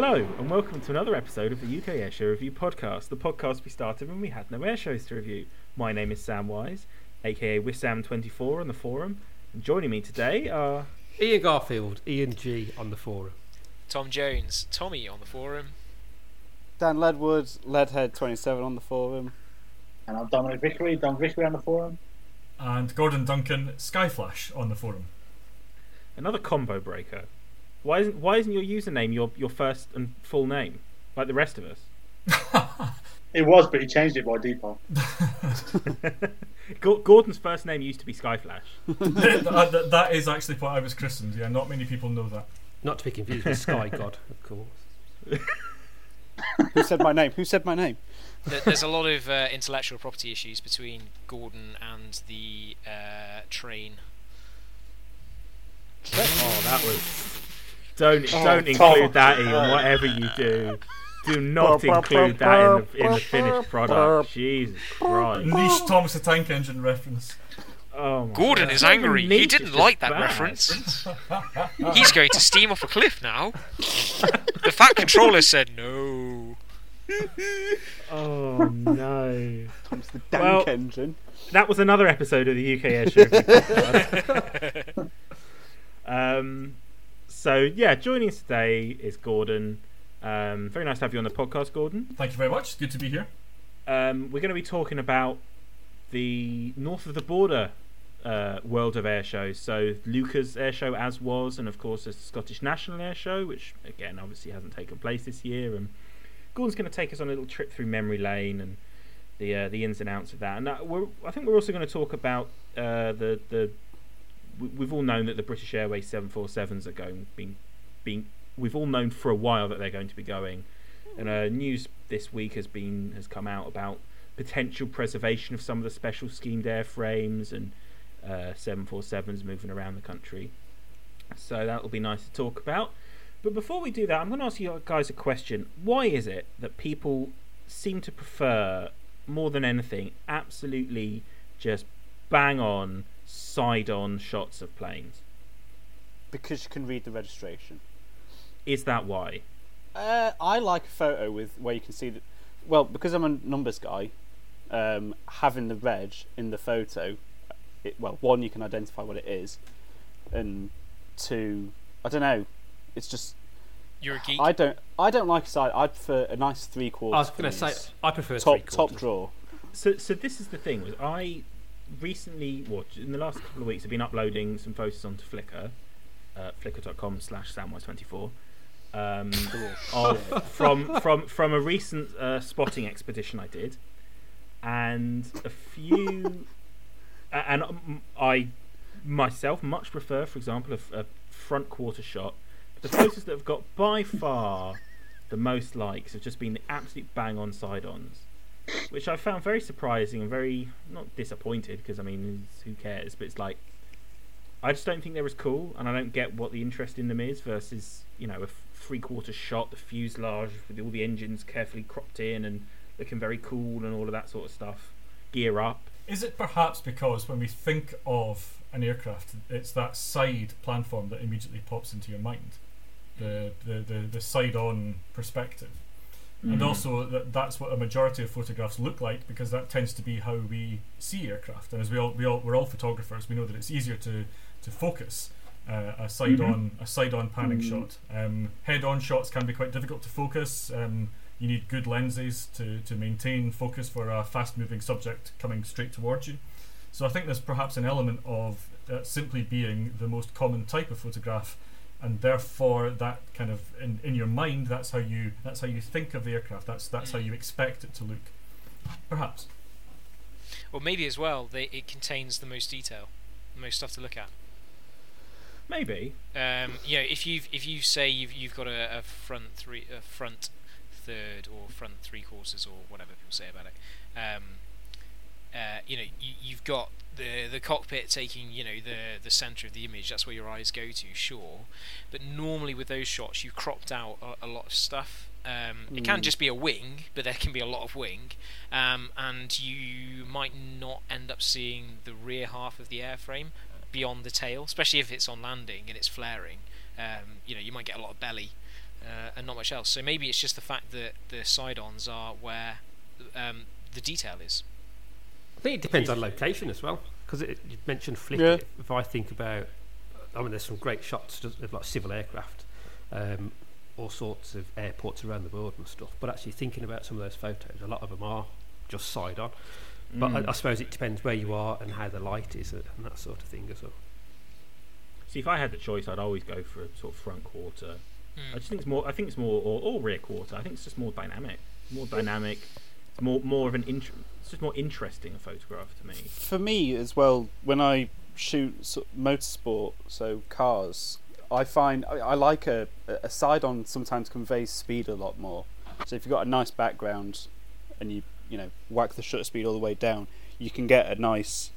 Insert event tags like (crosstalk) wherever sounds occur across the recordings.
Hello, and welcome to another episode of the UK Airshow Review podcast, the podcast we started when we had no air shows to review. My name is Sam Wise, aka Wissam24 on the forum, and joining me today are Ian Garfield, Ian G on the forum. Tom Jones, Tommy on the forum. Dan Ledwood, Leadhead27 on the forum. And I'm Dominic Vickery, Don Vickery on the forum. and Gordon Duncan Skyflash on the forum. another combo breaker. Why isn't why isn't your username your your first and full name like the rest of us? (laughs) It was, but he changed it by default. (laughs) Gordon's first name used to be Skyflash. (laughs) that, that- that is actually what I was christened. Yeah, not many people know that. Not to be confused with Sky God, of course. Who said my name? Who said my name? There's a lot of uh, intellectual property issues between Gordon and the uh, train. Oh, that was. Don't Oh, don't include that in whatever you do. Do not include that in the, in the finished product. Jesus Christ! Niche Thomas the Tank Engine reference. Oh my Gordon God. is It's not even angry. He didn't like that bad. reference. He's going to steam off a cliff now. The Fat Controller said no. Oh no! It's the Dank Well- engine. That was another episode of the UK Air Show. (laughs) Um, so yeah, joining us today is Gordon. Um, very nice to have you on the podcast, Gordon. Thank you very much. Good to be here. Um, we're going to be talking about the north of the border uh, world of air shows. So Leuchars Air Show as was, and of course the Scottish National Air Show, which again obviously hasn't taken place this year. And Gordon's going to take us on a little trip through memory lane and the uh, the ins and outs of that. And uh, we're, I think we're also going to talk about uh, the the we've all known that the British Airways 747s are going being being we've all known for a while that they're going to be going. And uh, news this week has been has come out about potential preservation of some of the special schemed airframes and uh, 747s moving around the country. So that will be nice to talk about. But before we do that, I'm going to ask you guys a question. Why is it that people seem to prefer, more than anything, absolutely just bang on, side on shots of planes? Because you can read the registration. Is that why? Uh, I like a photo with where you can see that. Well, because I'm a numbers guy, um, having the reg in the photo, it, well, one you can identify what it is, and two, I don't know. It's just You're a geek. I don't I don't like a side. I prefer a nice three quarter. I was going to say, I prefer three top top draw. So, so this is the thing. Was I recently, what in the last couple of weeks, I've been uploading some photos onto Flickr, uh, flickr.com slash samwise24, um, of, (laughs) from from from a recent uh, spotting expedition I did, and a few, a- and um, I myself much prefer, for example, a front quarter shot. The photos that have got by far the most likes have just been the absolute bang on side ons which I found very surprising and very not disappointed because I mean who cares? But it's like I just don't think they're as cool and I don't get what the interest in them is versus you know a three quarter shot the fuselage with all the engines carefully cropped in and looking very cool and all of that sort of stuff. Gear up. Is it perhaps because when we think of an aircraft, it's that side platform that immediately pops into your mind, the the, the, the side on perspective, and also that that's what a majority of photographs look like because that tends to be how we see aircraft. And as we all we all we're all photographers, we know that it's easier to to focus. Uh, a side on a side on panning shot. Um, head on shots can be quite difficult to focus. Um, you need good lenses to, to maintain focus for a fast moving subject coming straight towards you. So I think there's perhaps an element of uh, simply being the most common type of photograph, and therefore that kind of in, in your mind that's how you that's how you think of the aircraft. That's that's how you expect it to look. Perhaps. Or maybe as well, they, it contains the most detail, the most stuff to look at. maybe Um, you know, if you if you say you've you've got a, a front three, a front third or front three quarters or whatever people say about it, um, uh, you know, you, you've got the the cockpit taking you know the the center of the image. That's where your eyes go to, sure. But normally with those shots, you've cropped out a, a lot of stuff. Um, It can Mm. just be a wing, but there can be a lot of wing, um, and you might not end up seeing the rear half of the airframe beyond the tail, especially if it's on landing and it's flaring. Um, you know, you might get a lot of belly, uh, uh, and not much else. So maybe it's just the fact that the side-ons are where um, the detail is. I think it depends on location as well. Because you mentioned flick Yeah. If I think about, I mean, there's some great shots of like civil aircraft, um, all sorts of airports around the world and stuff. But actually thinking about some of those photos, a lot of them are just side on. But Mm. I, I suppose it depends where you are and how the light is and that sort of thing as well. See, if I had the choice, I'd always go for a sort of front quarter. Hmm. I just think it's more. I think it's more or, or rear quarter. I think it's just more dynamic. More dynamic. It's more more of an. Int- it's just more interesting a photograph to me. For me as well, when I shoot so- motorsport, so cars, I find I, I like a, a side on sometimes conveys speed a lot more. So if you've got a nice background and you you know whack the shutter speed all the way down, you can get a nice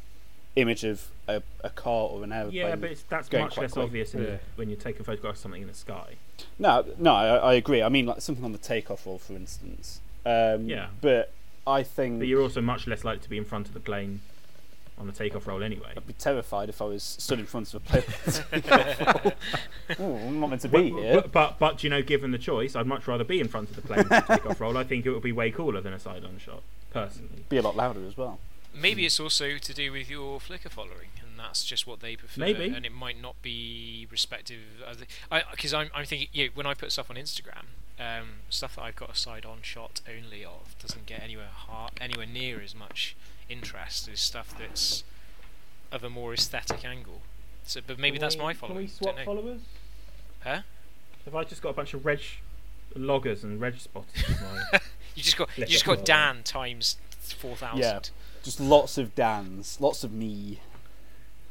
image of a, a car or an aeroplane. Yeah, but it's, that's going much less quick. obvious Yeah. the, when you're taking photographs of something in the sky. No, no, I, I agree. I mean, like something on the takeoff roll, for instance. Um, Yeah. But I think But you're also much less likely to be in front of the plane on the takeoff roll anyway. I'd be terrified if I was stood in front of a plane. (laughs) (laughs) Ooh, I'm not meant to be here. But, but but you know, given the choice, I'd much rather be in front of the plane on the takeoff roll. I think it would be way cooler than a side-on shot, personally. Be a lot louder as well. Maybe it's also to do with your Flickr following, and that's just what they prefer. Maybe. and it might not be respective. Of Because I'm, I'm thinking, yeah, when I put stuff on Instagram, um, stuff that I've got a side-on shot only of doesn't get anywhere har anywhere near as much interest as stuff that's of a more aesthetic angle. So, but maybe that's my following. Don't know. followers? Huh? Have I just got a bunch of reg loggers and reg spotters? (laughs) You just got you just got following. Dan times four thousand. Yeah. Just lots of Dans, lots of me.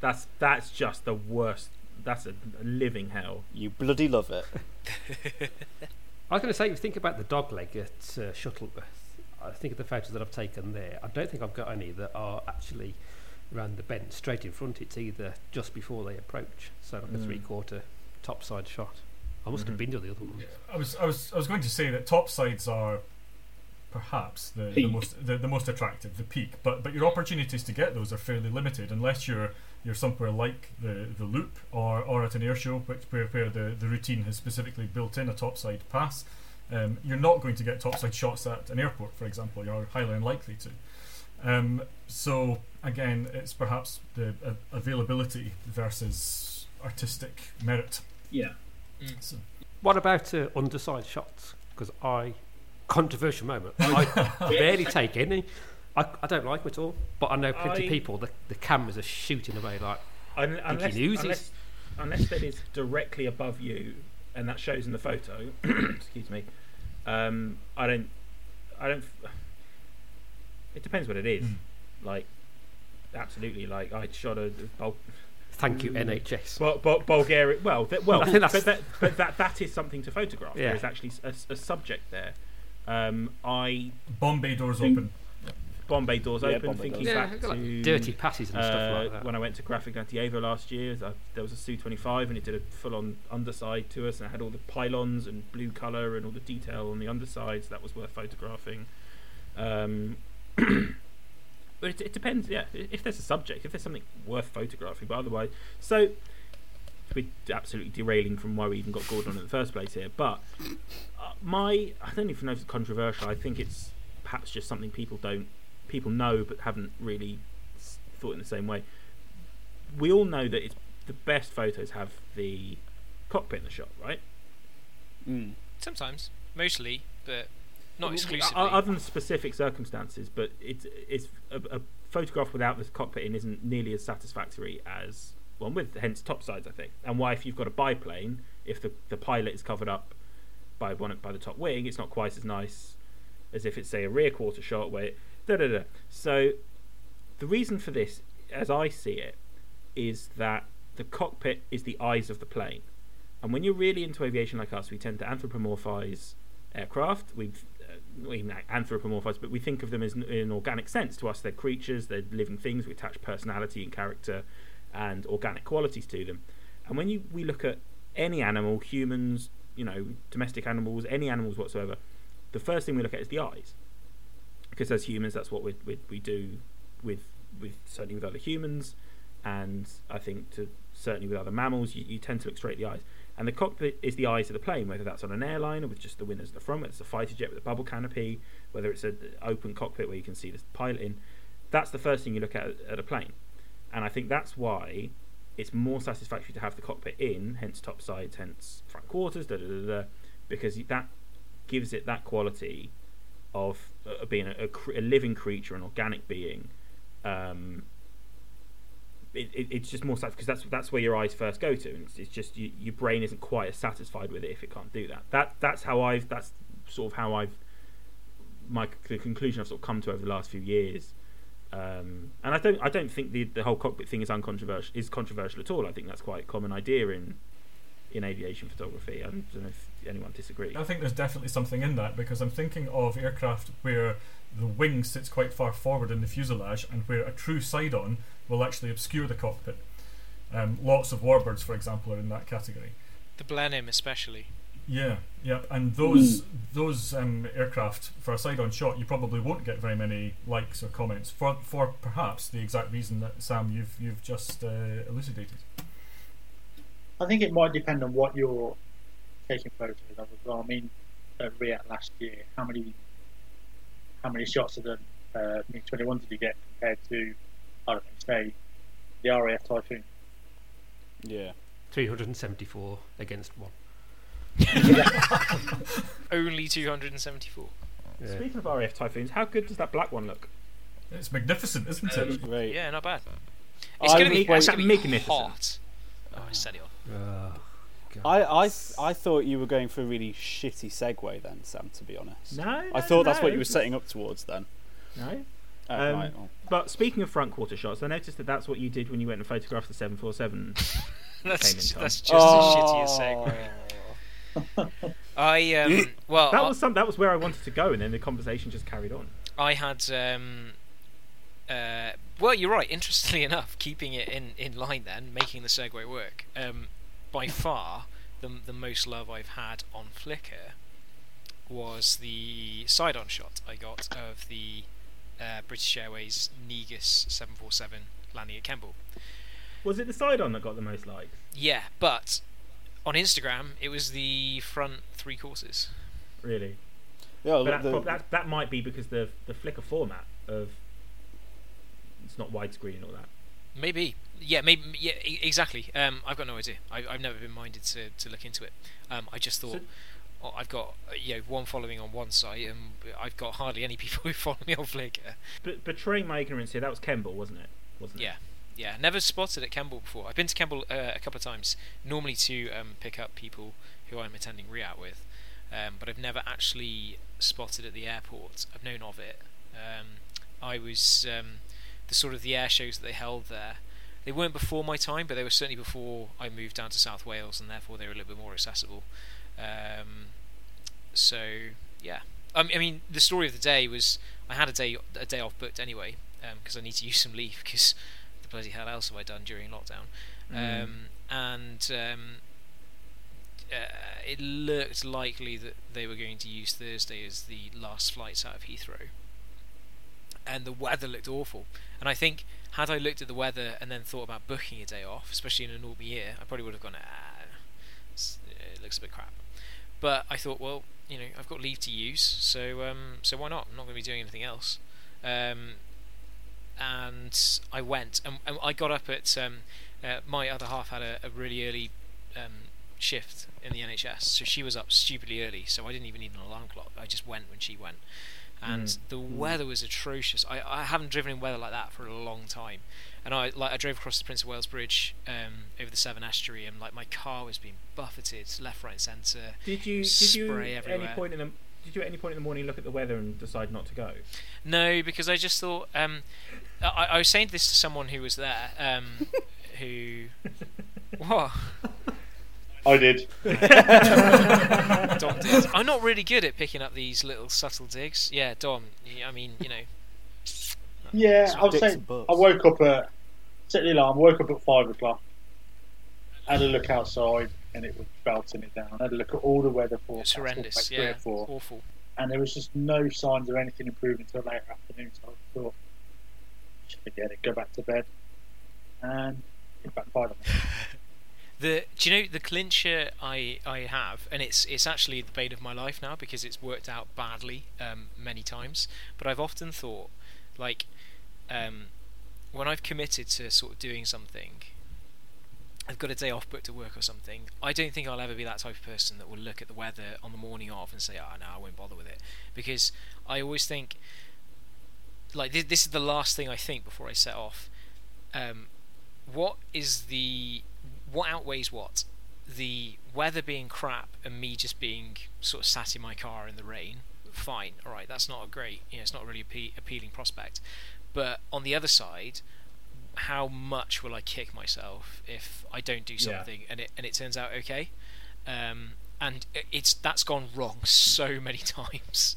that's that's just the worst. That's a, a living hell. You bloody love it. (laughs) I was going to say, if you think about the dog leg at uh, Shuttleworth, I think of the photos that I've taken there. I don't think I've got any that are actually around the bend, straight in front. It's either just before they approach, so like a Mm. three-quarter topside shot. I must Mhm. have been to the other one. I was, I was, I was going to say that top sides are perhaps the, the most the, the most attractive, the peak. But but your opportunities to get those are fairly limited unless you're you're somewhere like the, the loop or, or at an air show, which where, where the, the routine has specifically built in a topside pass. Um, you're not going to get topside shots at an airport, for example. You're highly unlikely to. Um, so again, it's perhaps the uh, availability versus artistic merit. Yeah. So, What about uh, underside shots? Because I, controversial moment, I (laughs) barely take any. I, I don't like them at all, but I know plenty I- of people. The, the cameras are shooting away like Un- unless, Uzis. unless, unless that is directly above you, and that shows in the photo. (clears throat) excuse me. Um, I don't. I don't. It depends what it is. Mm. Like, absolutely. Like I shot a Bul- thank you NHS. Bul- Bul- Bulgaria. Well, th- well, (laughs) I think that's- but, that, but that that is something to photograph. Yeah. There is actually a, a subject there. Um, I Bombay doors Think- open. Bombay doors Yeah, open. Bombay thinking doors. yeah, back like to dirty passes and stuff uh, like that. when I went to Graf Ignatievo last year, th- there was a Su 25 and it did a full on underside to us and it had all the pylons and blue colour and all the detail on the undersides. That was worth photographing. Um, (coughs) but it, it depends, yeah. If there's a subject, if there's something worth photographing, but otherwise. So, we're absolutely derailing from why we even got Gordon in the first place here. But uh, my, I don't even know if it's controversial. I think it's perhaps just something people don't, people know but haven't really thought in the same way. We all know that it's the best photos have the cockpit in the shot, right? Mm. Sometimes, mostly, but not exclusively. Other than specific circumstances, but it's it's a, a photograph without the cockpit in isn't nearly as satisfactory as one with. Hence, top sides, I think. And why, if you've got a biplane, if the the pilot is covered up by one by the top wing, it's not quite as nice as if it's say a rear quarter shot where da da da. So the reason for this, as I see it, is that the cockpit is the eyes of the plane. And when you're really into aviation like us, we tend to anthropomorphize aircraft. We've uh, we not anthropomorphize, but we think of them as in an organic sense. To us, they're creatures, they're living things. We attach personality and character and organic qualities to them. And when you we look at any animal, humans, you know, domestic animals, any animals whatsoever, the first thing we look at is the eyes, because as humans, that's what we we, we do with with certainly with other humans, and I think to certainly with other mammals, you, you tend to look straight at the eyes. And the cockpit is the eyes of the plane, whether that's on an airliner with just the windows at the front, whether it's a fighter jet with a bubble canopy, whether it's an open cockpit where you can see the pilot in. That's the first thing you look at at a plane. And I think that's why it's more satisfactory to have the cockpit in, hence top sides, hence front quarters, da da da da, because that gives it that quality of uh, being a, a, a living creature, an organic being. Um, it, it, it's just more sad because that's that's where your eyes first go to, and it's, it's just you, your brain isn't quite as satisfied with it if it can't do that. That that's how I've that's sort of how I've my the conclusion I've sort of come to over the last few years. Um, and I don't I don't think the the whole cockpit thing is uncontroversial is controversial at all. I think that's quite a common idea in in aviation photography. I don't know if anyone disagrees. I think there's definitely something in that because I'm thinking of aircraft where the wing sits quite far forward in the fuselage and where a true side on will actually obscure the cockpit. Um, lots of warbirds, for example, are in that category. The Blenheim, especially. Yeah, yeah, and those those um, aircraft for a side-on shot, you probably won't get very many likes or comments for for perhaps the exact reason that Sam you've you've just uh, elucidated. I think it might depend on what you're taking photos of as well. I mean, at RIAT last year, how many how many shots of the uh, MiG 21 did you get compared to, I don't know, say, the RAF Typhoon? Yeah. 374 against one. (laughs) Only 274. Yeah. Speaking of RAF Typhoons, how good does that black one look? It's magnificent, isn't it? Great. Yeah, not bad. It's going to was be, it's gonna be Magnificent. hot. Oh, I set it off. Oh, God. I, I, I thought you were going for a really shitty segue then, Sam, to be honest. No, I no, thought that's what you were setting up towards then. No. Oh, Um, right, well. But speaking of front quarter shots, I noticed that that's what you did when you went and photographed the 747. (laughs) That's, Came that's just as shitty a Oh. segue. (laughs) I um, (laughs) well, that I- was some. That was where I wanted to go, and then the conversation just carried on. I had um, uh, well, you're right. Interestingly enough, keeping it in, in line, then making the segue work. Um, by far, the the most love I've had on Flickr was the side-on shot I got of the uh, British Airways Negus 747 landing at Kemble. Was it the side on that got the most likes? Yeah, but on Instagram it was the front three quarters. Really? Yeah, But that, the- that that might be because the the Flickr format of it's not widescreen and all that. Maybe. Yeah, maybe. Yeah, exactly. Um, I've got no idea. I, I've never been minded to, to look into it. Um, I just thought, So- oh, I've got uh, you know one following on one site, and I've got hardly any (laughs) people who follow me on Flickr. But betraying my ignorance here, that was Kemble, wasn't it? Wasn't Yeah, yeah. Never spotted at Kemble before. I've been to Kemble uh, a couple of times, normally to um, pick up people who I'm attending RIAT with, um, but I've never actually spotted at the airport. I've known of it. Um, I was um, the sort of the air shows that they held there. They weren't before my time, but they were certainly before I moved down to South Wales, and therefore they were a little bit more accessible. Um, so yeah, I mean, I mean, the story of the day was I had a day a day off booked anyway because I need to (laughs) use some leave because the bloody hell else have I done during lockdown? Mm. Um, and um, uh, it looked likely that they were going to use Thursday as the last flights out of Heathrow. And the weather looked awful. And I think had I looked at the weather and then thought about booking a day off, especially in a normal year, I probably would have gone, ah, it looks a bit crap. But I thought, well, you know, I've got leave to use, so um, so why not? I'm not going to be doing anything else. Um, and I went, and, and I got up at um, uh, my other half had a, a really early um, shift in the NHS, so she was up stupidly early. So I didn't even need an alarm clock. I just went when she went, and Mm. the weather was atrocious. I, I haven't driven in weather like that for a long time, and I like I drove across the Prince of Wales Bridge um, over the Severn Estuary, and like my car was being buffeted left, right, and centre. Did you did you Spray at any point in the did you at any point in the morning look at the weather and decide not to go? No, because I just thought um, I, I was saying this to someone who was there, um, (laughs) who what (laughs) I did. (laughs) (laughs) Dom did. I'm not really good at picking up these little subtle digs. Yeah, Dom. I mean, you know. Yeah, I was saying. I woke up at, set the alarm, woke up at 5 o'clock, had a look outside, and it was belting it down. had a look at all the weather It's forecasts, all horrendous. like three Yeah, or four, awful. and there was just no signs of anything improving until later afternoon. So I thought, forget it, go back to bed, and it backfired on me. The do you know the clincher I I have, and it's it's actually the bane of my life now because it's worked out badly um, many times. But I've often thought, like, um, when I've committed to sort of doing something, I've got a day off booked to work or something. I don't think I'll ever be that type of person that will look at the weather on the morning of and say, "Ah, oh, no, I won't bother with it," because I always think, like, this, this is the last thing I think before I set off. Um, what is the what outweighs what? The weather being crap and me just being sort of sat in my car in the rain. Fine, all right, that's not a great, you know, it's not really a appealing prospect. But on the other side, how much will I kick myself if I don't do something yeah. and it and it turns out okay? Um, and it's that's gone wrong (laughs) so many (laughs) times.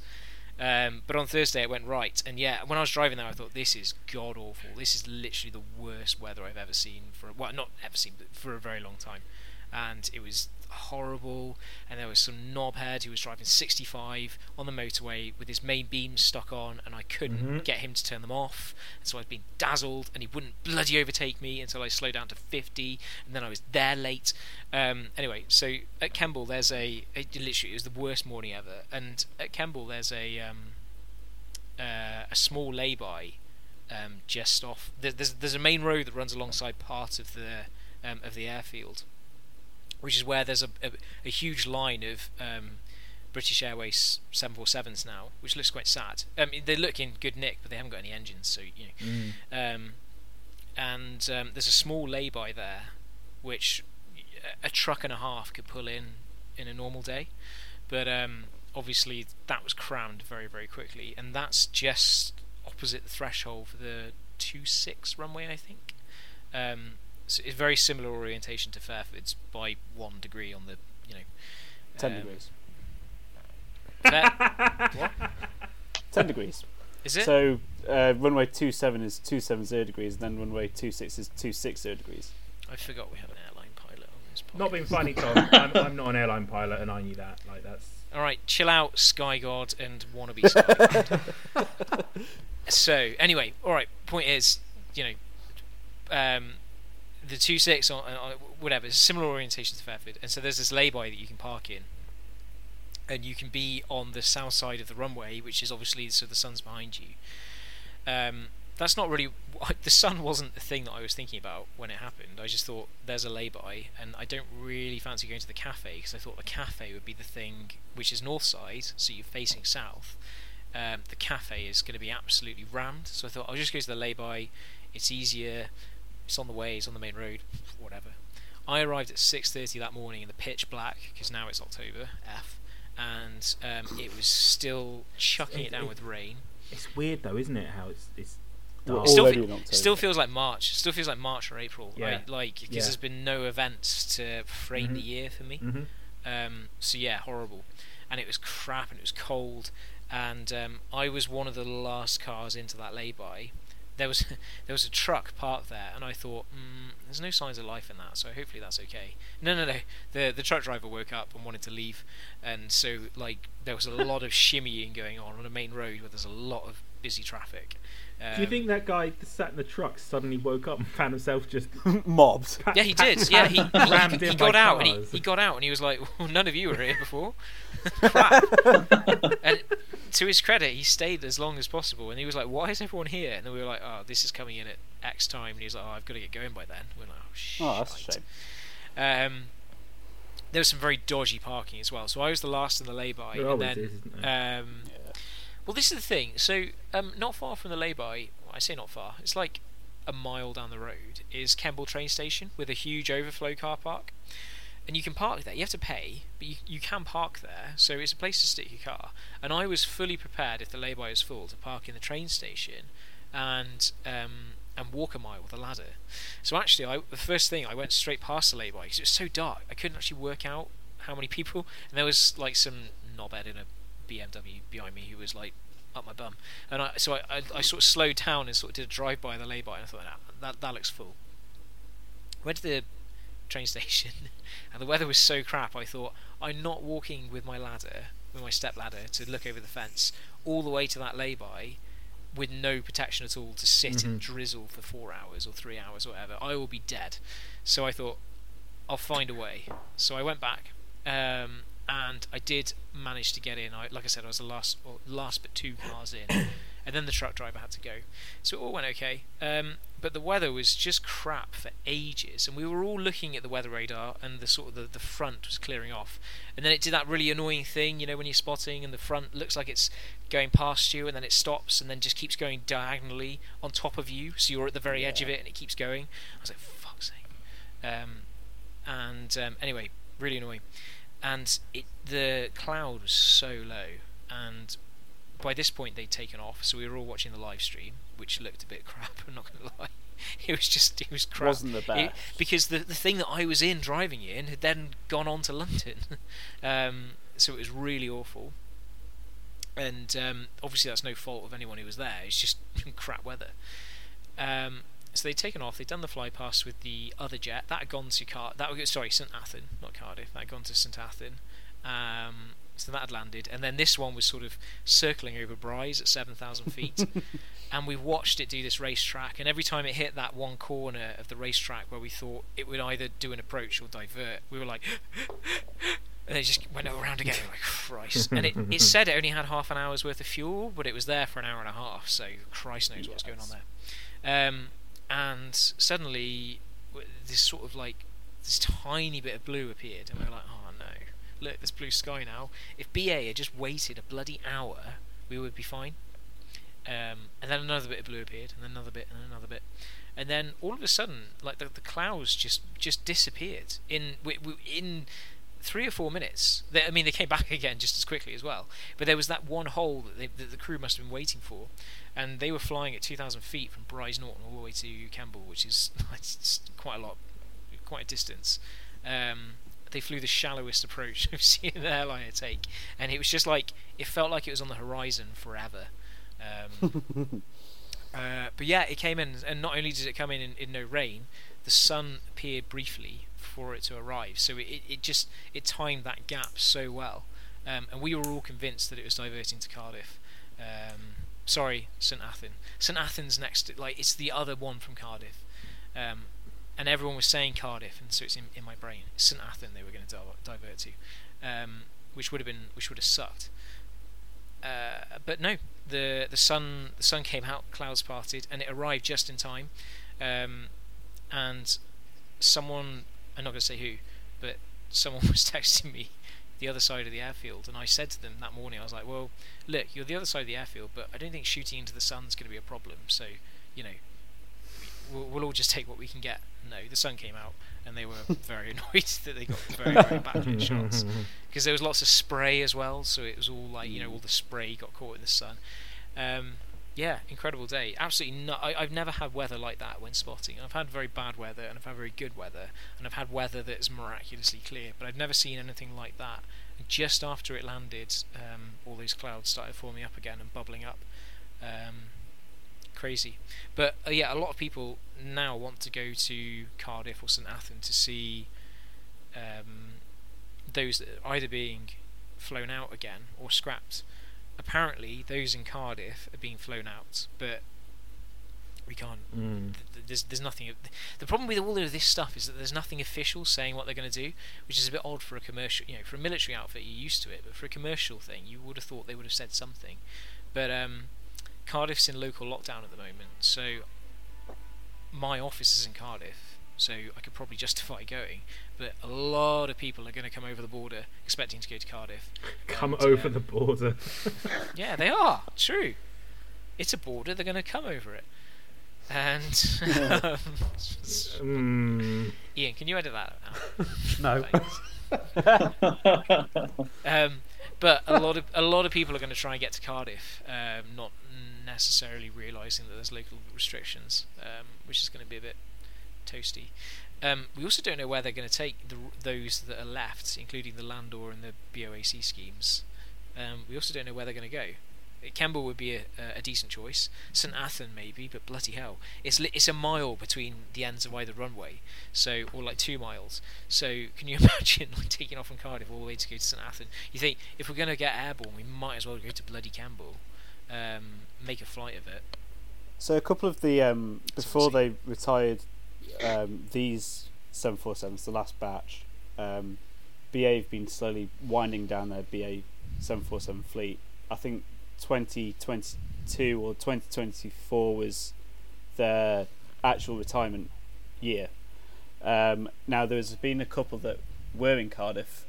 Um, but on Thursday it went right, and yeah, when I was driving there, I thought this is god awful. This is literally the worst weather I've ever seen for well, not ever seen, but for a very long time. And it was horrible. And there was some knobhead who was driving 65 on the motorway with his main beams stuck on, and I couldn't mm-hmm. get him to turn them off. And so I'd been dazzled, and he wouldn't bloody overtake me until I slowed down to 50, and then I was there late. Um, anyway, so at Kemble, there's a it, literally it was the worst morning ever. And at Kemble, there's a um, uh, a small lay-by um, just off. There's there's a main road that runs alongside part of the um, of the airfield, which is where there's a, a, a huge line of um, British Airways 747s now, which looks quite sad. I mean, they look in good nick, but they haven't got any engines, so you know. Mm. Um, and um, there's a small lay-by there, which a truck and a half could pull in in a normal day, but um, obviously that was crammed very very quickly, and that's just opposite the threshold for the two six runway, I think. Um, it's very similar orientation to Fairford's by one degree on the you know ten um, degrees. (laughs) what? Ten degrees. Is it? So uh, runway two seven is two seven zero degrees, and then runway two six is two six zero degrees. I forgot we have an airline pilot on this podcast. Not being funny, Tom. (laughs) I'm, I'm, not an airline pilot, and I knew that. Like that's. All right, chill out, Sky God and wannabe (laughs) Sky God. so anyway, all right. Point is, you know, um, the two six on, on whatever similar orientation to Fairford, and so there's this lay-by that you can park in, and you can be on the south side of the runway, which is obviously so the sun's behind you. Um, that's not really (laughs) the sun wasn't the thing that I was thinking about when it happened. I just thought there's a lay-by, and I don't really fancy going to the cafe because I thought the cafe would be the thing which is north side, so you're facing south. Um, the cafe is going to be absolutely rammed, so I thought I'll just go to the lay-by. It's easier it's on the way. It's on the main road. Whatever. I arrived at 6:30 that morning in the pitch black because now it's October. F, and um, it was still chucking it down with rain. It's weird though, isn't it? How it's it's dark. Still, fe- still feels like March. Still feels like March or April. Yeah. Right? Like because yeah. there's been no events to frame mm-hmm. the year for me. Mm-hmm. Um, so yeah, horrible. And it was crap and it was cold. And um, I was one of the last cars into that lay-by there was (laughs) there was a truck parked there, and I thought, mm, there's no signs of life in that, so hopefully that's okay. No, no, no. The the truck driver woke up and wanted to leave, and so like there was a lot of shimmying going on on a main road where there's a lot of busy traffic. Um, Do you think that guy sat in the truck suddenly woke up and found himself just (laughs) mobbed? (laughs) Pa- yeah, he did. Yeah, he, (laughs) he, he, he got out and he, he got out and he was like, well, "None of you were here before." Crap. and to his credit, he stayed as long as possible, and he was like, "Why is everyone here?" And then we were like, "Oh, this is coming in at X time," and he was like, "Oh, I've got to get going by then." We're like, "Oh, shit." Oh, that's a shame. Um, there was some very dodgy parking as well, so I was the last in the lay-by, there and then is, um, yeah. Well, this is the thing. So, um, not far from the lay-by, I say not far. It's like a mile down the road is Kemble train station with a huge overflow car park and you can park there. You have to pay, but you, you can park there, so it's a place to stick your car. And I was fully prepared if the lay-by is full to park in the train station and um, and walk a mile with a ladder. So actually, I, the first thing I went straight past the lay-by because it was so dark. I couldn't actually work out how many people, and there was like some knobhead in a BMW behind me who was like up my bum, and I so I, I, I sort of slowed down and sort of did a drive by the lay-by, and I thought nah, that that looks full. Went to the train (laughs) station, and the weather was so crap. I thought I'm not walking with my ladder, with my step ladder, to look over the fence all the way to that lay-by with no protection at all to sit mm-hmm. and drizzle for four hours or three hours or whatever. I will be dead. So I thought I'll find a way. So I went back, um, and I did manage to get in. I, like I said, I was the last, or last but two cars in, (coughs) and then the truck driver had to go. So it all went okay. Um, but the weather was just crap for ages, and we were all looking at the weather radar, and the sort of the, the front was clearing off, and then it did that really annoying thing, you know, when you're spotting and the front looks like it's going past you, and then it stops, and then just keeps going diagonally on top of you, so you're at the very edge of it, and it keeps going. I was like, fuck's sake. Um, and um, anyway, really annoying. And it, the cloud was so low, and by this point they'd taken off, so we were all watching the live stream, which looked a bit (laughs) crap. I'm not going to lie. (laughs) It was just it was crap. Wasn't the It- best. because the the thing that I was in driving in had then gone on to London, (laughs) um, so it was really awful. And um, obviously that's no fault of anyone who was there. It's just crap weather. Um, so they'd taken off. They'd done the fly past with the other jet. That had gone to Car. That was sorry, St Athan, not Cardiff. That had gone to St Athan. Um, so that had landed, and then this one was sort of circling over Brize at seven thousand feet, (laughs) and we watched it do this racetrack. And every time it hit that one corner of the racetrack where we thought it would either do an approach or divert, we were like, (gasps) and it just went around again. Like Christ! And it, it said it only had half an hour's worth of fuel, but it was there for an hour and a half. So Christ knows what's going on there. Um, and suddenly, this sort of like this tiny bit of blue appeared, and we were like, oh no, look, there's blue sky now. If BA had just waited a bloody hour, we would be fine. Um, and then another bit of blue appeared, and another bit, and another bit, and then all of a sudden, like the, the clouds just just disappeared in in three or four minutes. They, I mean, they came back (laughs) again just as quickly as well. But there was that one hole that, they, that the crew must have been waiting for, and they were flying at 2,000 feet from Brize Norton all the way to Kemble, which is (laughs) quite a lot, quite a distance. Um, they flew the shallowest approach (laughs) I've seen an airliner take, and it was just like it felt like it was on the horizon forever. Um, uh, but yeah, it came in, and not only did it come in, in in no rain, the sun appeared briefly for it to arrive. So it, it just it timed that gap so well, um, and we were all convinced that it was diverting to Cardiff. Um, sorry, St Athan. St Athan's next, like it's the other one from Cardiff, um, and everyone was saying Cardiff, and so it's in, in my brain. St Athan they were going to divert to, um, which would have been which would have sucked. Uh, but no, the the sun the sun came out, clouds parted, and it arrived just in time. Um, and someone, I'm not going to say who, but someone (laughs) was texting me the other side of the airfield, and I said to them that morning, I was like, "Well, look, you're the other side of the airfield, but I don't think shooting into the sun's going to be a problem. So, you know, we'll, we'll all just take what we can get." No, the sun came out, and they were (laughs) very annoyed (laughs) that they got very very backlit shots because there was lots of spray as well. So it was all like you know all the spray got caught in the sun. Um, yeah, incredible day. Absolutely not. I, I've never had weather like that when spotting. I've had very bad weather and I've had very good weather and I've had weather that's miraculously clear, but I've never seen anything like that. Just after it landed, um, all these clouds started forming up again and bubbling up. Um, crazy. But uh, yeah, a lot of people now want to go to Cardiff or St Athan to see um, those that are either being flown out again or scrapped apparently those in Cardiff are being flown out, but we can't. Mm. th- th- There's there's nothing. The problem with all of this stuff is that there's nothing official saying what they're going to do, which is a bit odd for a commercial. You know, for a military outfit, you're used to it, but for a commercial thing, you would have thought they would have said something. But um, Cardiff's in local lockdown at the moment, so my office is in Cardiff, so I could probably justify going. But a lot of people are going to come over the border expecting to go to Cardiff. Come And, over um, the border. (laughs) yeah, they are. True. It's a border. They're going to come over it. And um, (laughs) Mm. Ian, can you edit that out? No. (laughs) Um, but a lot of a lot of people are going to try and get to Cardiff, um, not necessarily realizing that there's local restrictions, um, which is going to be a bit toasty. Um, we also don't know where they're going to take the, those that are left, including the Landor and the BOAC schemes. Um, we also don't know where they're going to go. Kemble would be a, a decent choice. St Athan maybe, but bloody hell, it's li- it's a mile between the ends of either runway, so or like two miles. So can you (laughs) imagine like taking off from Cardiff all the way to go to St Athan? You think if we're going to get airborne, we might as well go to bloody Kemble, um, make a flight of it. So a couple of the um, before they retired um, these 747s, the last batch. Um, BA have been slowly winding down their BA 747 fleet. I think 2022 or 2024 was their actual retirement year. Um, now, there's been a couple that were in Cardiff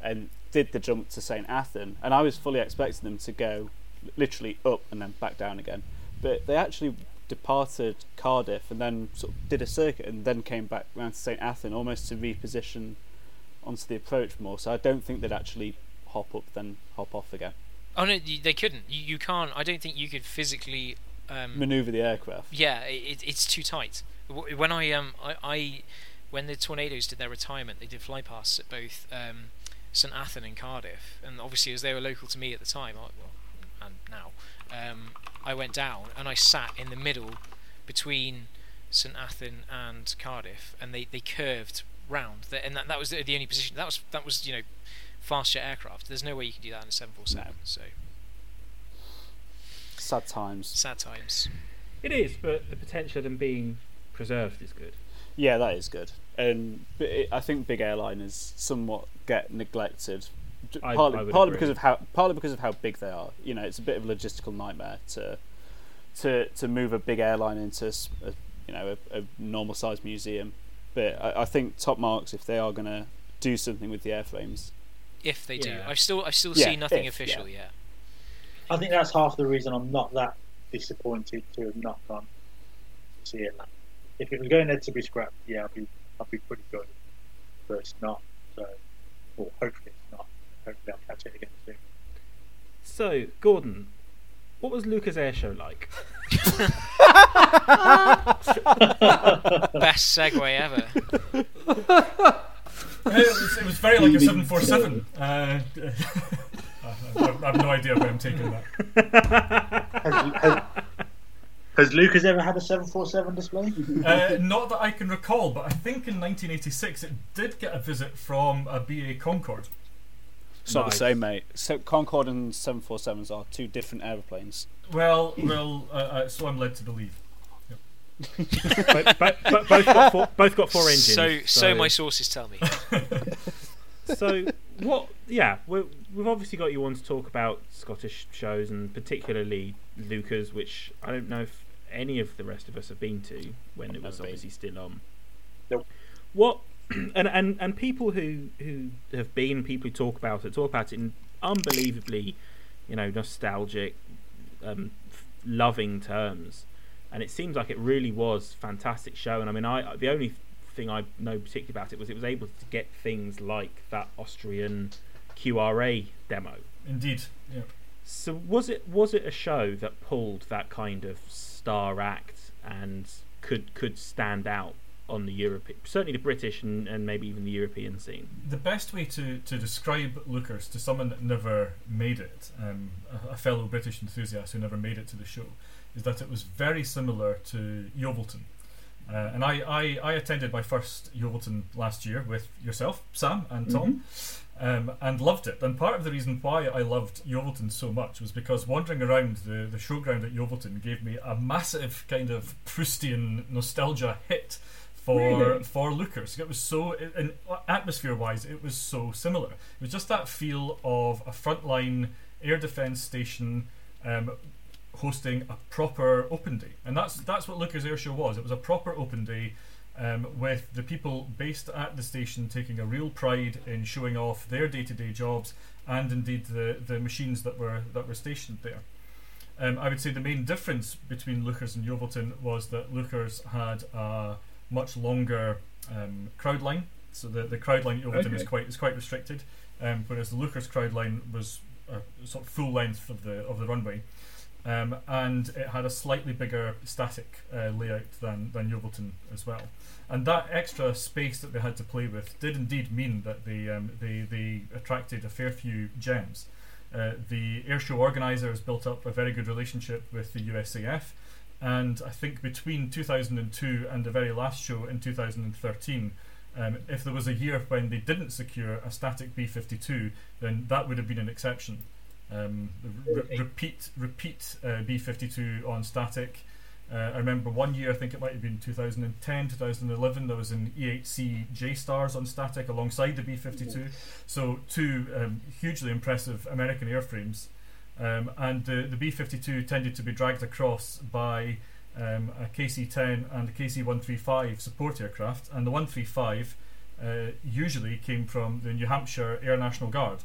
and did the jump to St. Athan, and I was fully expecting them to go literally up and then back down again. But they actually departed Cardiff and then sort of did a circuit and then came back round to St. Athan almost to reposition onto the approach more. So I don't think they'd actually hop up then hop off again. Oh no, they couldn't. You, you can't. I don't think you could physically. Um, Maneuver the aircraft. yeah, it, it's too tight. When I um I, I when the tornadoes did their retirement, they did flypasts at both um, St Athan and Cardiff, and obviously as they were local to me at the time, I, well, and now, um, I went down and I sat in the middle between St Athan and Cardiff, and they, they curved round, The- and that, that was the, the only position. That was that was you know fast jet aircraft. There's no way you can do that in a 747. So Sad times. sad times. It is, but the potential of them being preserved is good. Yeah, that is good. And but I think big airliners somewhat get neglected, j- I- partly, I would partly because of how partly because of how big they are. You know, it's a bit of a logistical nightmare to to to move a big airline into s- a, you know a, a normal sized museum. But I, I think top marks if they are going to do something with the airframes. If they do, Yeah. I've still I've still Yeah, seen nothing if, official yet. I think that's half the reason I'm not that disappointed to have not gone to see it. If it was going there to be scrapped, yeah, I'd be I'd be pretty good. But it's not. So, well, hopefully it's not. Hopefully I'll catch it again soon. So, Gordon, what was Leuchars Airshow like? (laughs) Best segue ever. it, was, it was very like a 747. Uh, (laughs) I, I have no idea where I'm taking that. Has, has, has Leuchars ever had a 747 display? Uh, not that I can recall, but I think in 1986 it did get a visit from a BA Concorde. It's not Nice. the same, mate. So Concorde and 747s are two different aeroplanes. Well, well, uh, uh, so I'm led to believe. both, both, both, both got four, both got four engines. So, so my sources tell me. (laughs) so what? Yeah, we we've obviously got you on to talk about Scottish shows and particularly Leuchars, which I don't know if any of the rest of us have been to when it was Never been. obviously still on. Nope. What? (clears throat) And, and and people who who have been, people who talk about it, talk about it in unbelievably, you know, nostalgic, um, f- loving terms. And it seems like it really was fantastic show. And I mean, I the only thing I know particularly about it was it was able to get things like that Austrian QRA demo. Indeed, yeah. So was it was it a show that pulled that kind of star act and could could stand out on the European, certainly the British and, and maybe even the European scene? The best way to, to describe Leuchars to someone that never made it, um, a, a fellow British enthusiast who never made it to the show, is that it was very similar to Yeovilton. Uh, and I, I, I attended my first Yeovilton last year with yourself, Sam, and Tom, um, and loved it. And part of the reason why I loved Yeovilton so much was because wandering around the, the showground at Yeovilton gave me a massive kind of Proustian nostalgia hit for Really? for Leuchars. It was so, in atmosphere wise, it was so similar. It was just that feel of a frontline air defence station. Um, hosting a proper open day, and that's that's what Leuchars Airshow was. It was a proper open day um, with the people based at the station taking a real pride in showing off their day-to-day jobs and indeed the, the machines that were that were stationed there. Um, I would say the main difference between Leuchars and Yeovilton was that Leuchars had a much longer um, crowd line, so the, the crowd line at Yeovilton is quite is quite restricted, um, whereas the Leuchars crowd line was a sort of full length of the of the runway. Um, and it had a slightly bigger static uh, layout than, than Yeovilton as well. And that extra space that they had to play with did indeed mean that they, um, they, they attracted a fair few gems. Uh, the airshow organisers built up a very good relationship with the USAF, and I think between 2002 and the very last show in 2013, um, if there was a year when they didn't secure a static B 52, then that would have been an exception. Um, re- repeat, repeat uh, B52 on static. Uh, I remember one year, I think it might have been 2010, 2011, there was an E8C JSTARS on static alongside the B 52. So, two um, hugely impressive American airframes. Um, and the, the B 52 tended to be dragged across by um, a KC 10 and a KC 135 support aircraft. And the 135 uh, usually came from the New Hampshire Air National Guard.